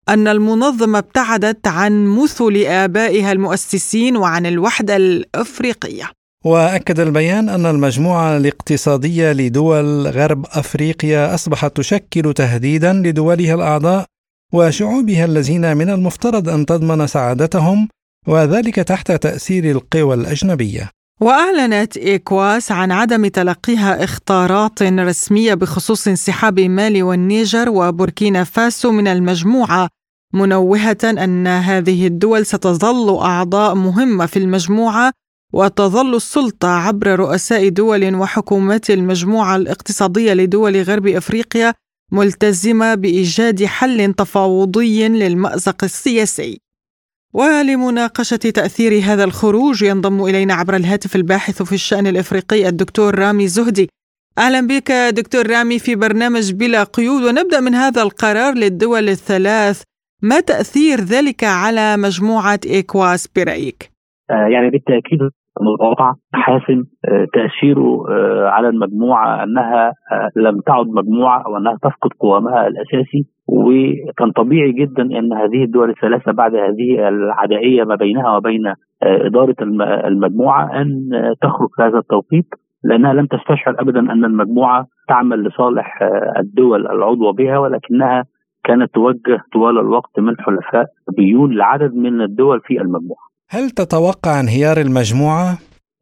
أن المنظمة ابتعدت عن مثل آبائها المؤسسين وعن الوحدة الأفريقية. وأكد البيان أن المجموعة الاقتصادية لدول غرب أفريقيا أصبحت تشكل تهديدا لدولها الأعضاء وشعوبها الذين من المفترض أن تضمن سعادتهم وذلك تحت تأثير القوى الأجنبية. وأعلنت ايكواس عن عدم تلقيها إخطارات رسمية بخصوص انسحاب مالي والنيجر وبوركينا فاسو من المجموعة منوهة أن هذه الدول ستظل أعضاء مهمة في المجموعة وتظل السلطة عبر رؤساء دول وحكومات المجموعة الاقتصادية لدول غرب أفريقيا ملتزمة بإيجاد حل تفاوضي للمأزق السياسي. ولمناقشة تأثير هذا الخروج ينضم إلينا عبر الهاتف الباحث في الشأن الإفريقي الدكتور رامي زهدي. أهلا بك دكتور رامي في برنامج بلا قيود ونبدأ من هذا القرار للدول الثلاث. ما تأثير ذلك على مجموعة إيكواس برأيك؟ آه يعني بالتأكيد الوضع حاسم آه، تأثيره آه، على المجموعة أنها آه، لم تعد مجموعة أو أنها تفقد قوامها الأساسي. وكان طبيعي جدا أن هذه الدول الثلاثة بعد هذه العدائية ما بينها وبين إدارة المجموعة أن تخرج في هذا التوقيت لأنها لم تستشعر أبدا أن المجموعة تعمل لصالح الدول العضوة بها ولكنها كانت توجه طوال الوقت من حلفاء بيون لعدد من الدول في المجموعة. هل تتوقع انهيار المجموعة؟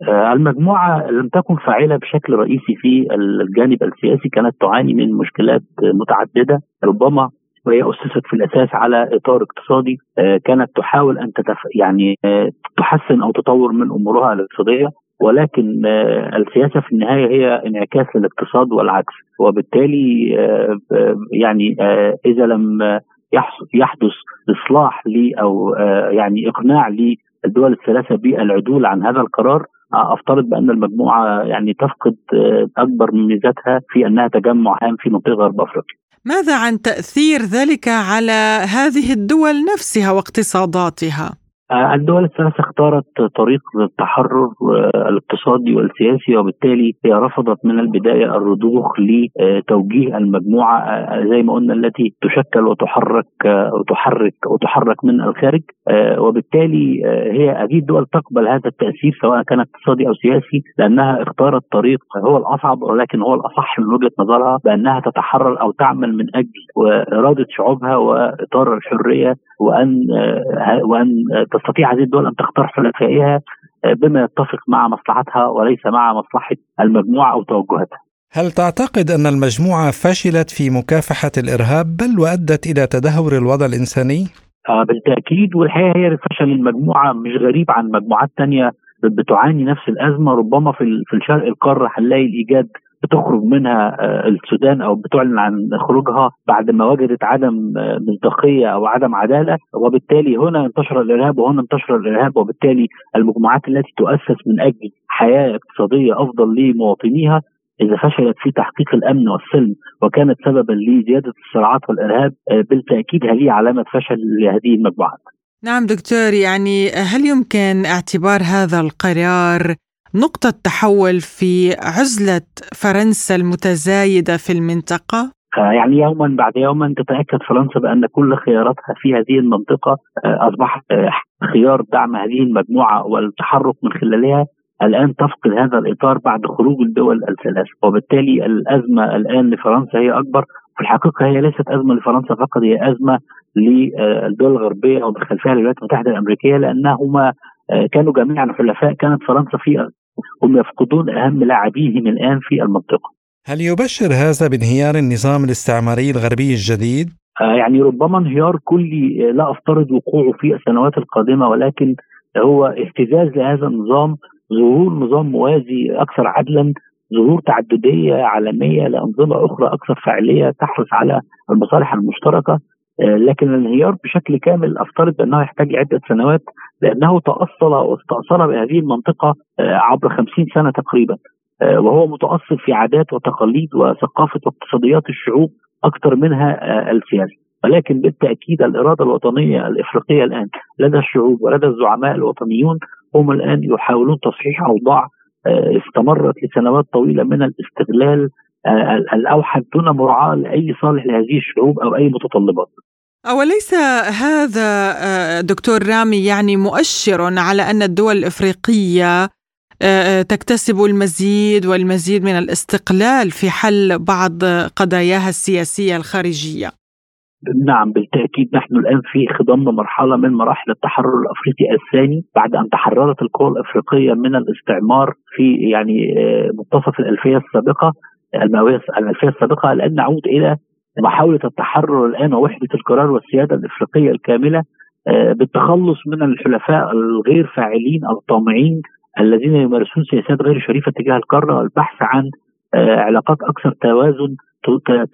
آه، المجموعة لم تكن فاعلة بشكل رئيسي في الجانب السياسي كانت تعاني من مشكلات متعددة. ربما وهي أسست في الأساس على إطار اقتصادي آه، كانت تحاول أن تتف... يعني آه، تحسن أو تطور من أمورها الاقتصادية. ولكن السياسة في النهاية هي انعكاس للاقتصاد والعكس. وبالتالي يعني إذا لم يحدث إصلاح لي أو يعني إقناع لي الدول الثلاثة بالعدول عن هذا القرار أفترض بأن المجموعة يعني تفقد آه، أكبر من ميزاتها في أنها تجمع هام في منطقة غرب أفريقيا. ماذا عن تأثير ذلك على هذه الدول نفسها واقتصاداتها؟ آه، الدول الثلاثة اختارت طريق التحرر آه، الاقتصادي والسياسي وبالتالي هي رفضت من البداية الرضوخ لتوجيه المجموعة آه، زي ما قلنا التي تشكل وتحرك وتحرك وتحرك من الخارج. وبالتالي هي أكيد دول تقبل هذا التأثير سواء كان اقتصادي أو سياسي لأنها اختارت طريق هو الأصعب ولكن هو الأصح من وجهة نظرها بأنها تتحرر أو تعمل من أجل إرادة شعوبها وإطار الحرية وأن وأن تستطيع هذه الدول أن تختار حلفائها آه، بما يتفق مع مصلحتها وليس مع مصلحة المجموعة أو توجهاتها. هل تعتقد أن المجموعة فشلت في مكافحة الإرهاب بل وأدت إلى تدهور الوضع الإنساني؟ آه بالتأكيد والحقيقة هي فشل المجموعة مش غريب عن مجموعات ثانية بتعاني نفس الأزمة ربما في في الشرق القارة هنلاقي الإيجاد بتخرج منها السودان أو بتعلن عن خروجها بعد ما وجدت عدم مصداقية أو عدم عدالة وبالتالي هنا انتشر الإرهاب وهنا انتشر الإرهاب وبالتالي المجموعات التي تؤسس من أجل حياة اقتصادية أفضل لمواطنيها إذا فشلت في تحقيق الأمن والسلم وكانت سببا لزيادة الصراعات والإرهاب بالتأكيد هذه علامة فشل لهذه المجموعات. نعم دكتور يعني هل يمكن اعتبار هذا القرار نقطة تحول في عزلة فرنسا المتزايدة في المنطقة؟ يعني يوما بعد يوم تتأكد فرنسا بأن كل خياراتها في هذه المنطقة اصبحت خيار دعم هذه المجموعة والتحرك من خلالها الآن تفقد هذا الإطار بعد خروج الدول الثلاث وبالتالي الأزمة الآن لفرنسا هي أكبر. في الحقيقة هي ليست أزمة لفرنسا فقط هي أزمة للدول الغربية ومن خلفها الولايات المتحدة الأمريكية لأنهما كانوا جميعا حلفاء. كانت فرنسا في هم يفقدون أهم لاعبيهم الآن في المنطقة. هل يبشر هذا بانهيار النظام الاستعماري الغربي الجديد؟ يعني ربما انهيار كلي لا أفترض وقوعه في السنوات القادمة ولكن هو اهتزاز لهذا النظام ظهور نظام موازي أكثر عدلا ظهور تعددية عالمية لأنظمة أخرى أكثر فاعليه تحرص على المصالح المشتركة لكن الانهيار بشكل كامل افترض انه يحتاج عدة سنوات لأنه تأصل واستاصل بهذه المنطقة عبر خمسين سنة تقريبا. وهو متأصل في عادات وتقاليد وثقافة واقتصاديات الشعوب أكثر منها السياسة ولكن بالتأكيد الإرادة الوطنية الإفريقية الآن لدى الشعوب ولدى الزعماء الوطنيون هم الآن يحاولون تصحيح أوضاع استمرت لسنوات طويلة من الاستغلال الأوحد دون مراعاة لأي صالح لهذه الشعوب أو أي متطلبات. أوليس هذا دكتور رامي يعني مؤشر على أن الدول الإفريقية تكتسب المزيد والمزيد من الاستقلال في حل بعض قضاياها السياسية الخارجية نعم بالتأكيد نحن الآن في خضم مرحلة من مراحل التحرر الأفريقي الثاني بعد أن تحررت القوى الإفريقية من الاستعمار في يعني منتصف الألفية السابقة المئويه الالفيه السابقة الان نعود إلى محاولة التحرر الآن ووحدة القرار والسيادة الإفريقية الكاملة بالتخلص من الحلفاء الغير فاعلين الطامعين الذين يمارسون سياسات غير شريفة تجاه القارة والبحث عن علاقات أكثر توازن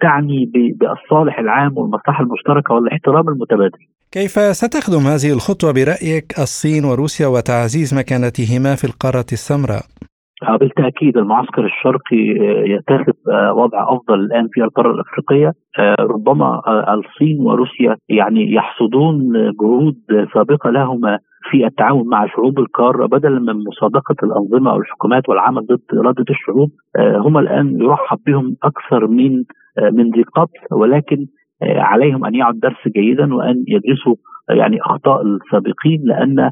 تعني بالصالح العام والمصلحة المشتركة والاحترام المتبادل. كيف ستخدم هذه الخطوة برأيك الصين وروسيا وتعزيز مكانتهما في القارة السمراء؟ بالتأكيد المعسكر الشرقي يتخذ وضع أفضل الآن في القارة الأفريقية. ربما الصين وروسيا يعني يحصدون جهود سابقة لهما في التعاون مع شعوب القارة بدلا من مصادقه الأنظمة أو الحكومات والعمل ضد اراده الشعوب. هم الآن يرحب بهم أكثر من من ذي قبل ولكن عليهم أن يعوا الدرس جيدا وأن يدرسوا يعني أخطاء السابقين لأن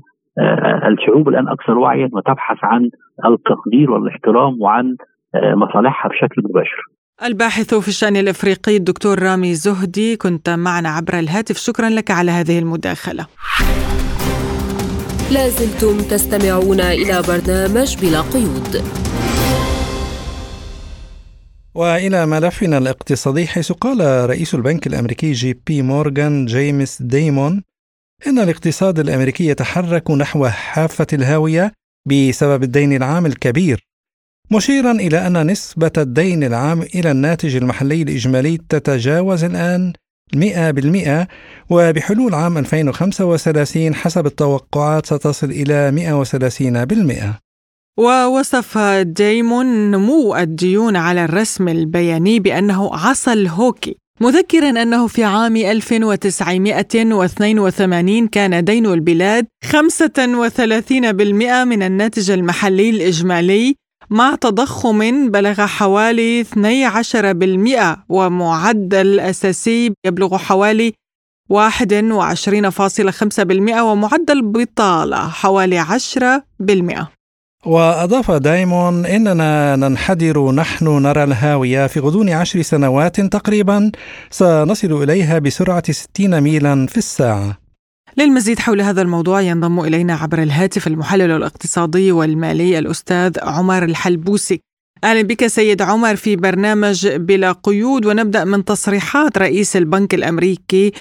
الشعوب الآن أكثر وعيا وتبحث عن التقدير والاحترام وعن مصالحها بشكل مباشر. الباحث في الشأن الإفريقي الدكتور رامي زهدي كنت معنا عبر الهاتف شكرا لك على هذه المداخلة. لازلتم تستمعون إلى برنامج بلا قيود. وإلى ملفنا الاقتصادي حيث قال رئيس البنك الأمريكي جي بي مورغان جيمس ديمون إن الاقتصاد الأمريكي يتحرك نحو حافة الهاوية بسبب الدين العام الكبير، مشيرا إلى أن نسبة الدين العام إلى الناتج المحلي الإجمالي تتجاوز الآن 100% وبحلول عام 2035 حسب التوقعات ستصل إلى 130%. ووصف ديمون نمو الديون على الرسم البياني بأنه عصا الهوكي مذكرا أنه في عام 1982 كان دين البلاد 35% من الناتج المحلي الإجمالي مع تضخم بلغ حوالي 12% ومعدل أساسي يبلغ حوالي 21.5% ومعدل بطالة حوالي 10%. وأضاف دايمون إننا ننحدر نحن نرى الهاوية في غضون عشر سنوات تقريبا. سنصل إليها بسرعة 60 ميلا في الساعة. للمزيد حول هذا الموضوع ينضم إلينا عبر الهاتف المحلل الاقتصادي والمالي الأستاذ عمر الحلبوسي. أهلا بك سيد عمر في برنامج بلا قيود. ونبدأ من تصريحات رئيس البنك الأمريكي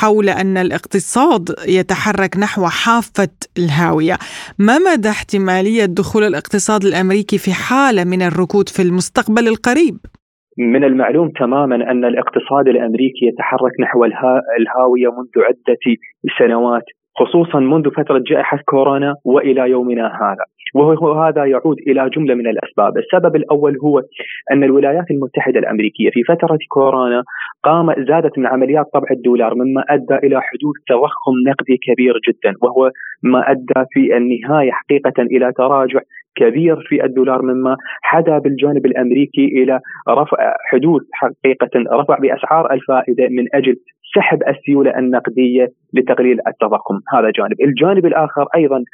حول أن الاقتصاد يتحرك نحو حافة الهاوية ما مدى احتمالية دخول الاقتصاد الأمريكي في حالة من الركود في المستقبل القريب؟ من المعلوم تماما أن الاقتصاد الأمريكي يتحرك نحو الهاوية منذ عدة سنوات خصوصا منذ فترة جائحة كورونا وإلى يومنا هذا. وهذا يعود إلى جملة من الأسباب، السبب الأول هو أن الولايات المتحدة الأمريكية في فترة كورونا قام زادت من عمليات طبع الدولار مما أدى إلى حدوث تضخم نقدي كبير جدا وهو ما أدى في النهاية حقيقة إلى تراجع كبير في الدولار مما حدا بالجانب الأمريكي إلى رفع حدوث حقيقة رفع بأسعار الفائدة من أجل سحب السيولة النقدية لتقليل التضخم. هذا جانب، الجانب الآخر أيضا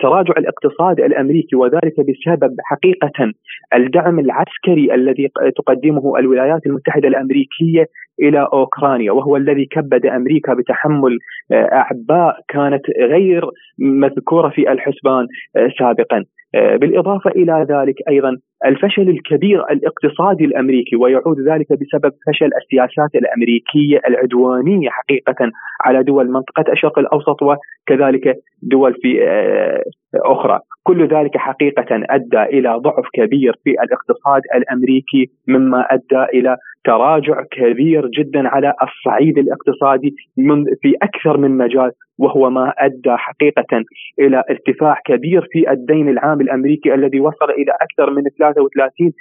تراجع الاقتصاد الأمريكي وذلك بسبب حقيقة الدعم العسكري الذي تقدمه الولايات المتحدة الأمريكية إلى أوكرانيا وهو الذي كبد أمريكا بتحمل أعباء كانت غير مذكورة في الحسبان سابقا. آه، بالإضافة إلى ذلك أيضا الفشل الكبير الاقتصادي الأمريكي ويعود ذلك بسبب فشل السياسات الأمريكية العدوانية حقيقة على دول منطقة الشرق الأوسط وكذلك دول في آه، أخرى. كل ذلك حقيقة أدى إلى ضعف كبير في الاقتصاد الأمريكي مما أدى إلى تراجع كبير جدا على الصعيد الاقتصادي من في أكثر من مجال وهو ما أدى حقيقة إلى ارتفاع كبير في الدين العام الأمريكي الذي وصل إلى أكثر من 33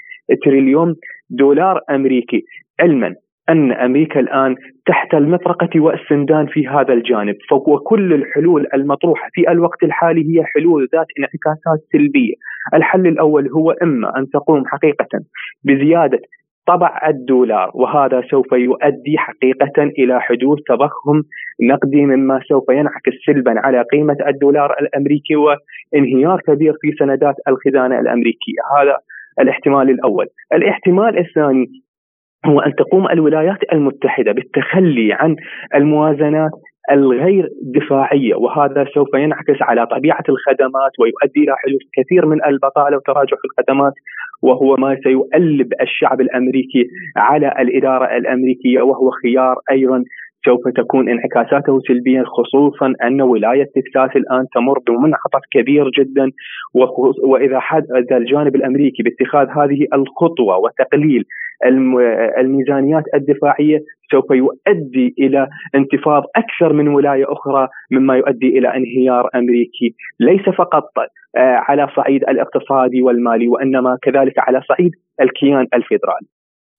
تريليون دولار أمريكي. علما أن أمريكا الآن تحت المطرقة والسندان في هذا الجانب وكل الحلول المطروحة في الوقت الحالي هي حلول ذات انعكاسات سلبية. الحل الأول هو إما أن تقوم حقيقة بزيادة طبع الدولار وهذا سوف يؤدي حقيقة إلى حدوث تضخم نقدي مما سوف ينعكس سلبا على قيمة الدولار الأمريكي وانهيار كبير في سندات الخزانة الأمريكية. هذا الاحتمال الأول. الاحتمال الثاني هو أن تقوم الولايات المتحدة بالتخلي عن الموازنات الغير دفاعية وهذا سوف ينعكس على طبيعة الخدمات ويؤدي إلى حدوث كثير من البطالة وتراجع في الخدمات وهو ما سيؤلب الشعب الأمريكي على الإدارة الأمريكية وهو خيار أيضا سوف تكون انعكاساته سلبيا خصوصا أن ولاية تكساس الآن تمر بمنعطف كبير جدا وإذا حد الجانب الأمريكي باتخاذ هذه الخطوة وتقليل الميزانيات الدفاعية سوف يؤدي إلى انتفاض أكثر من ولاية أخرى مما يؤدي إلى انهيار أمريكي ليس فقط آه، على صعيد الاقتصادي والمالي وإنما كذلك على صعيد الكيان الفيدرالي.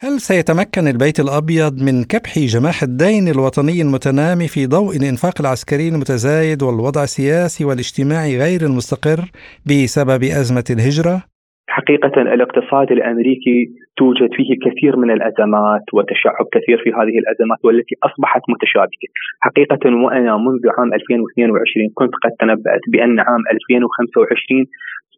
هل سيتمكن البيت الأبيض من كبح جماح الدين الوطني المتنامي في ضوء الإنفاق العسكري المتزايد والوضع السياسي والاجتماعي غير المستقر بسبب أزمة الهجرة؟ حقيقة الاقتصاد الأمريكي توجد فيه كثير من الأزمات وتشعب كثير في هذه الأزمات والتي أصبحت متشابكة. حقيقة وأنا منذ عام 2022 كنت قد تنبأت بأن عام 2025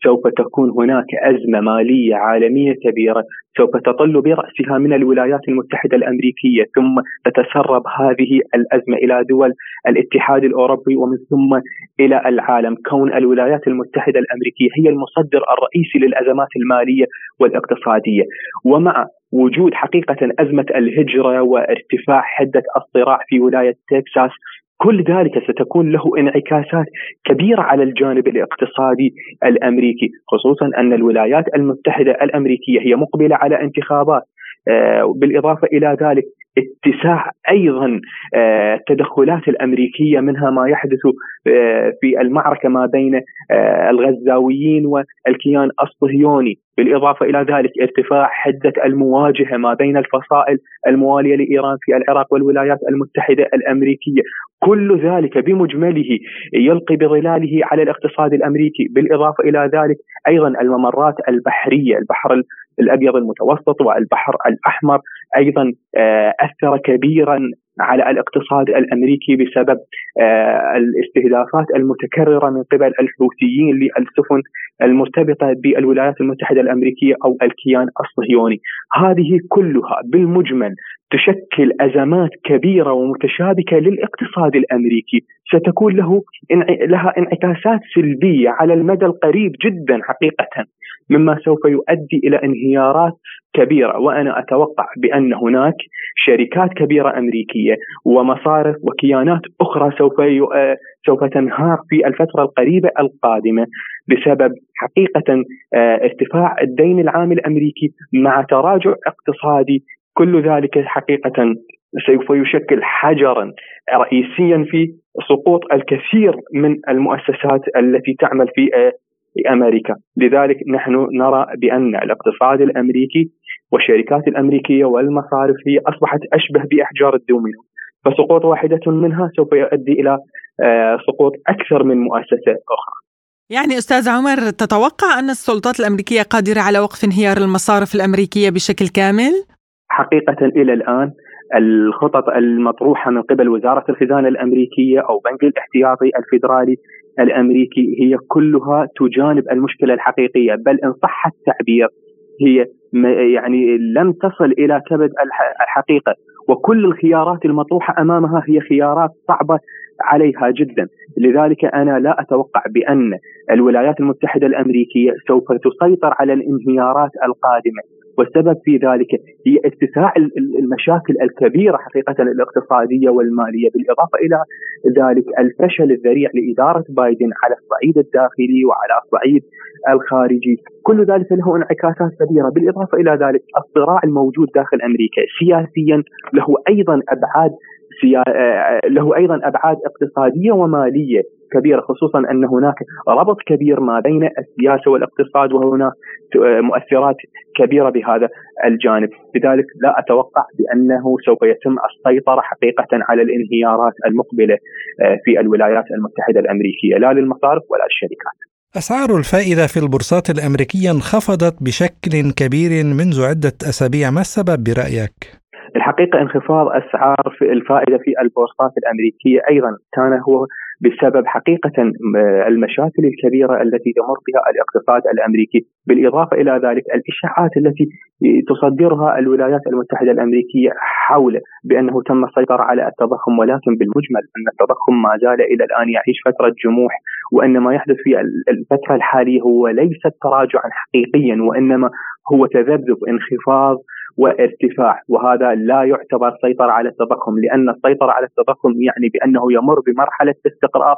سوف تكون هناك أزمة مالية عالمية كبيرة. سوف تطل برأسها من الولايات المتحدة الأمريكية ثم تتسرب هذه الأزمة إلى دول الاتحاد الأوروبي ومن ثم إلى العالم. كون الولايات المتحدة الأمريكية هي المصدر الرئيسي للأزمات المالية والاقتصادية. ومع وجود حقيقة أزمة الهجرة وارتفاع حدة الصراع في ولاية تكساس كل ذلك ستكون له انعكاسات كبيرة على الجانب الاقتصادي الأمريكي، خصوصا أن الولايات المتحدة الأمريكية هي مقبلة على انتخابات. آه، بالاضافه إلى ذلك اتساع أيضا آه، التدخلات الأمريكية منها ما يحدث آه، في المعركة ما بين الغزاويين والكيان الصهيوني. بالإضافة إلى ذلك ارتفاع حدة المواجهة ما بين الفصائل الموالية لإيران في العراق والولايات المتحدة الأمريكية، كل ذلك بمجمله يلقي بظلاله على الاقتصاد الأمريكي، بالإضافة إلى ذلك أيضا الممرات البحرية، البحر الأبيض المتوسط والبحر الأحمر أيضا آه، أثر كبيرا على الاقتصاد الأمريكي بسبب آه، الاستهدافات المتكررة من قبل الحوثيين للسفن المرتبطة بالولايات المتحدة الأمريكية أو الكيان الصهيوني، هذه كلها بالمجمل تشكل أزمات كبيرة ومتشابكة للاقتصاد الأمريكي، ستكون له لها انعكاسات سلبية على المدى القريب جدا حقيقه. مما سوف يؤدي إلى انهيارات كبيرة. وأنا أتوقع بأن هناك شركات كبيرة أمريكية ومصارف وكيانات أخرى سوف آه، سوف تنهار في الفترة القريبة القادمة بسبب حقيقة آه، ارتفاع الدين العام الأمريكي مع تراجع اقتصادي. كل ذلك حقيقة سوف يشكل حجرا رئيسيا في سقوط الكثير من المؤسسات التي تعمل في آه، أمريكا، لذلك نحن نرى بأن الاقتصاد الأمريكي والشركات الأمريكية والمصارف هي أصبحت أشبه بأحجار الدومينو، فسقوط واحدة منها سوف يؤدي إلى آه، سقوط أكثر من مؤسسة أخرى. يعني أستاذ عمر تتوقع أن السلطات الأمريكية قادرة على وقف انهيار المصارف الأمريكية بشكل كامل؟ حقيقة إلى الآن الخطط المطروحة من قبل وزارة الخزانة الأمريكية أو بنك الاحتياطي الفيدرالي الأمريكي هي كلها تجانب المشكلة الحقيقية بل إن صح التعبير هي يعني لم تصل إلى كبد الحقيقة. وكل الخيارات المطروحة أمامها هي خيارات صعبة عليها جدا. لذلك أنا لا أتوقع بأن الولايات المتحدة الأمريكية سوف تسيطر على الانهيارات القادمة. والسبب في ذلك هي اتساع المشاكل الكبيرة حقيقة الاقتصادية والمالية بالإضافة إلى ذلك الفشل الذريع لإدارة بايدن على الصعيد الداخلي وعلى الصعيد الخارجي، كل ذلك له انعكاسات كبيرة، بالإضافة إلى ذلك الصراع الموجود داخل أمريكا. سياسيا له أيضا أبعاد له أيضا أبعاد اقتصادية ومالية. كبيرة خصوصا أن هناك ربط كبير ما بين السياسة والاقتصاد وهناك مؤثرات كبيرة بهذا الجانب، لذلك لا أتوقع بأنه سوف يتم السيطرة حقيقة على الانهيارات المقبلة آه، في الولايات المتحدة الأمريكية لا للمصارف ولا للشركات. أسعار الفائدة في البورصات الأمريكية انخفضت بشكل كبير منذ عدة أسابيع، ما السبب برأيك؟ الحقيقة انخفاض أسعار في الفائدة في البورصات الأمريكية أيضا كان هو بسبب حقيقة المشاكل الكبيرة التي تمر بها الاقتصاد الأمريكي بالإضافة إلى ذلك الإشاعات التي تصدرها الولايات المتحدة الأمريكية حول بأنه تم السيطرة على التضخم ولكن بالمجمل أن التضخم ما زال إلى الآن يعيش فترة جموح وأن ما يحدث في الفترة الحالية هو ليس تراجعا حقيقيا وإنما هو تذبذب انخفاض وارتفاع. وهذا لا يعتبر سيطرة على التضخم لأن السيطرة على التضخم يعني بأنه يمر بمرحلة استقرار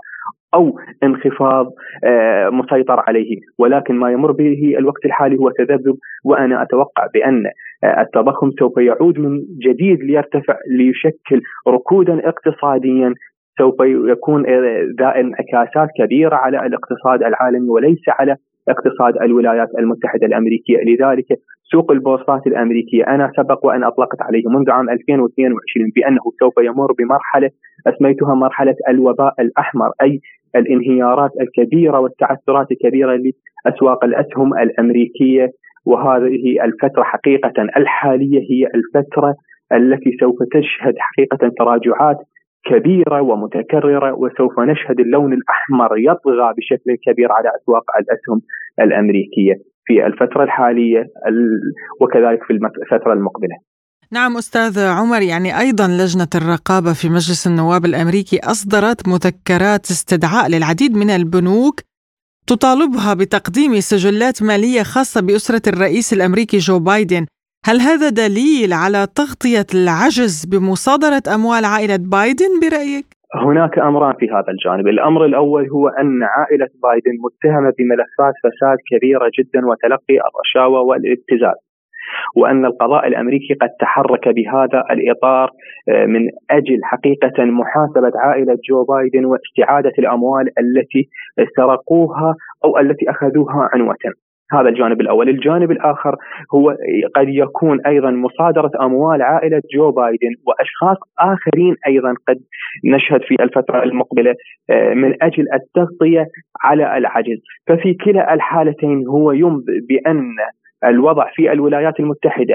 أو انخفاض آه، مسيطر عليه. ولكن ما يمر به الوقت الحالي هو تذبذب وأنا أتوقع بأن آه، التضخم سوف يعود من جديد ليرتفع ليشكل ركودا اقتصاديا. سوف يكون آه، ذا انعكاسات كبيرة على الاقتصاد العالمي وليس على اقتصاد الولايات المتحدة الأمريكية، لذلك سوق البورصات الأمريكية أنا سبق وان أطلقت عليه منذ عام 2022 بأنه سوف يمر بمرحلة أسميتها مرحلة الوباء الأحمر أي الانهيارات الكبيرة والتعثرات الكبيرة لأسواق الأسهم الأمريكية. وهذه الفترة حقيقة الحالية هي الفترة التي سوف تشهد حقيقة تراجعات كبيرة ومتكررة وسوف نشهد اللون الأحمر يطغى بشكل كبير على أسواق الأسهم الأمريكية في الفترة الحالية وكذلك في الفترة المقبلة. نعم أستاذ عمر يعني أيضا لجنة الرقابة في مجلس النواب الأمريكي أصدرت مذكرات استدعاء للعديد من البنوك تطالبها بتقديم سجلات مالية خاصة بأسرة الرئيس الأمريكي جو بايدن هل هذا دليل على تغطية العجز بمصادرة أموال عائلة بايدن برأيك؟ هناك أمران في هذا الجانب، الأمر الأول هو أن عائلة بايدن متهمة بملفات فساد كبيرة جدا وتلقي الرشاوى والابتزاز. وأن القضاء الأمريكي قد تحرك بهذا الإطار آه، من أجل حقيقة محاسبة عائلة جو بايدن واستعادة الأموال التي سرقوها أو التي أخذوها عنوه. هذا الجانب الأول، الجانب الآخر هو قد يكون أيضا مصادرة أموال عائلة جو بايدن وأشخاص آخرين أيضا قد نشهد في الفترة المقبلة آه، من أجل التغطية على العجز، ففي كلا الحالتين هو ينبئ بأن الوضع في الولايات المتحدة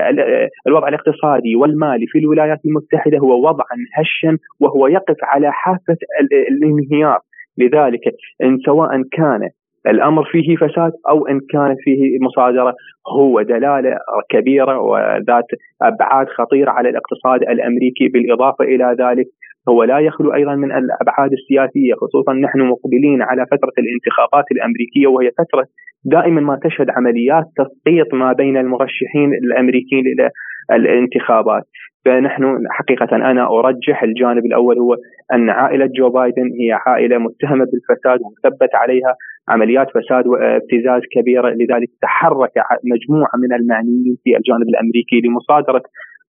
الوضع الاقتصادي والمالي في الولايات المتحدة هو وضعا هشا وهو يقف على حافة الانهيار. لذلك إن سواء كان الأمر فيه فساد أو إن كانت فيه مصادرة هو دلالة كبيرة وذات أبعاد خطيرة على الاقتصاد الأمريكي. بالإضافة إلى ذلك هو لا يخلو أيضا من الأبعاد السياسية خصوصا نحن مقبلين على فترة الانتخابات الأمريكية وهي فترة دائما ما تشهد عمليات تسقيط ما بين المرشحين الأمريكيين إلى الانتخابات. فنحن حقيقة أنا أرجح الجانب الأول هو أن عائلة جو بايدن هي عائلة متهمة بالفساد ومثبت عليها عمليات فساد وابتزاز كبيرة لذلك تحرك مجموعة من المعنيين في الجانب الأمريكي لمصادرة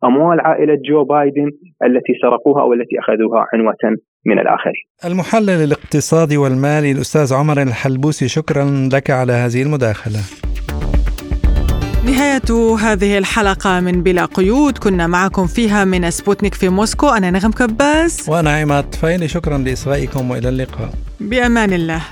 أموال عائلة جو بايدن التي سرقوها أو التي أخذوها عنوة من الآخرين المحلل الاقتصادي والمالي الأستاذ عمر الحلبوسي شكرا لك على هذه المداخلة. نهاية هذه الحلقة من بلا قيود. كنا معكم فيها من سبوتنيك في موسكو. أنا نغم كباس وأنا عماد فايلي. شكرا لإصغائكم وإلى اللقاء. بأمان الله.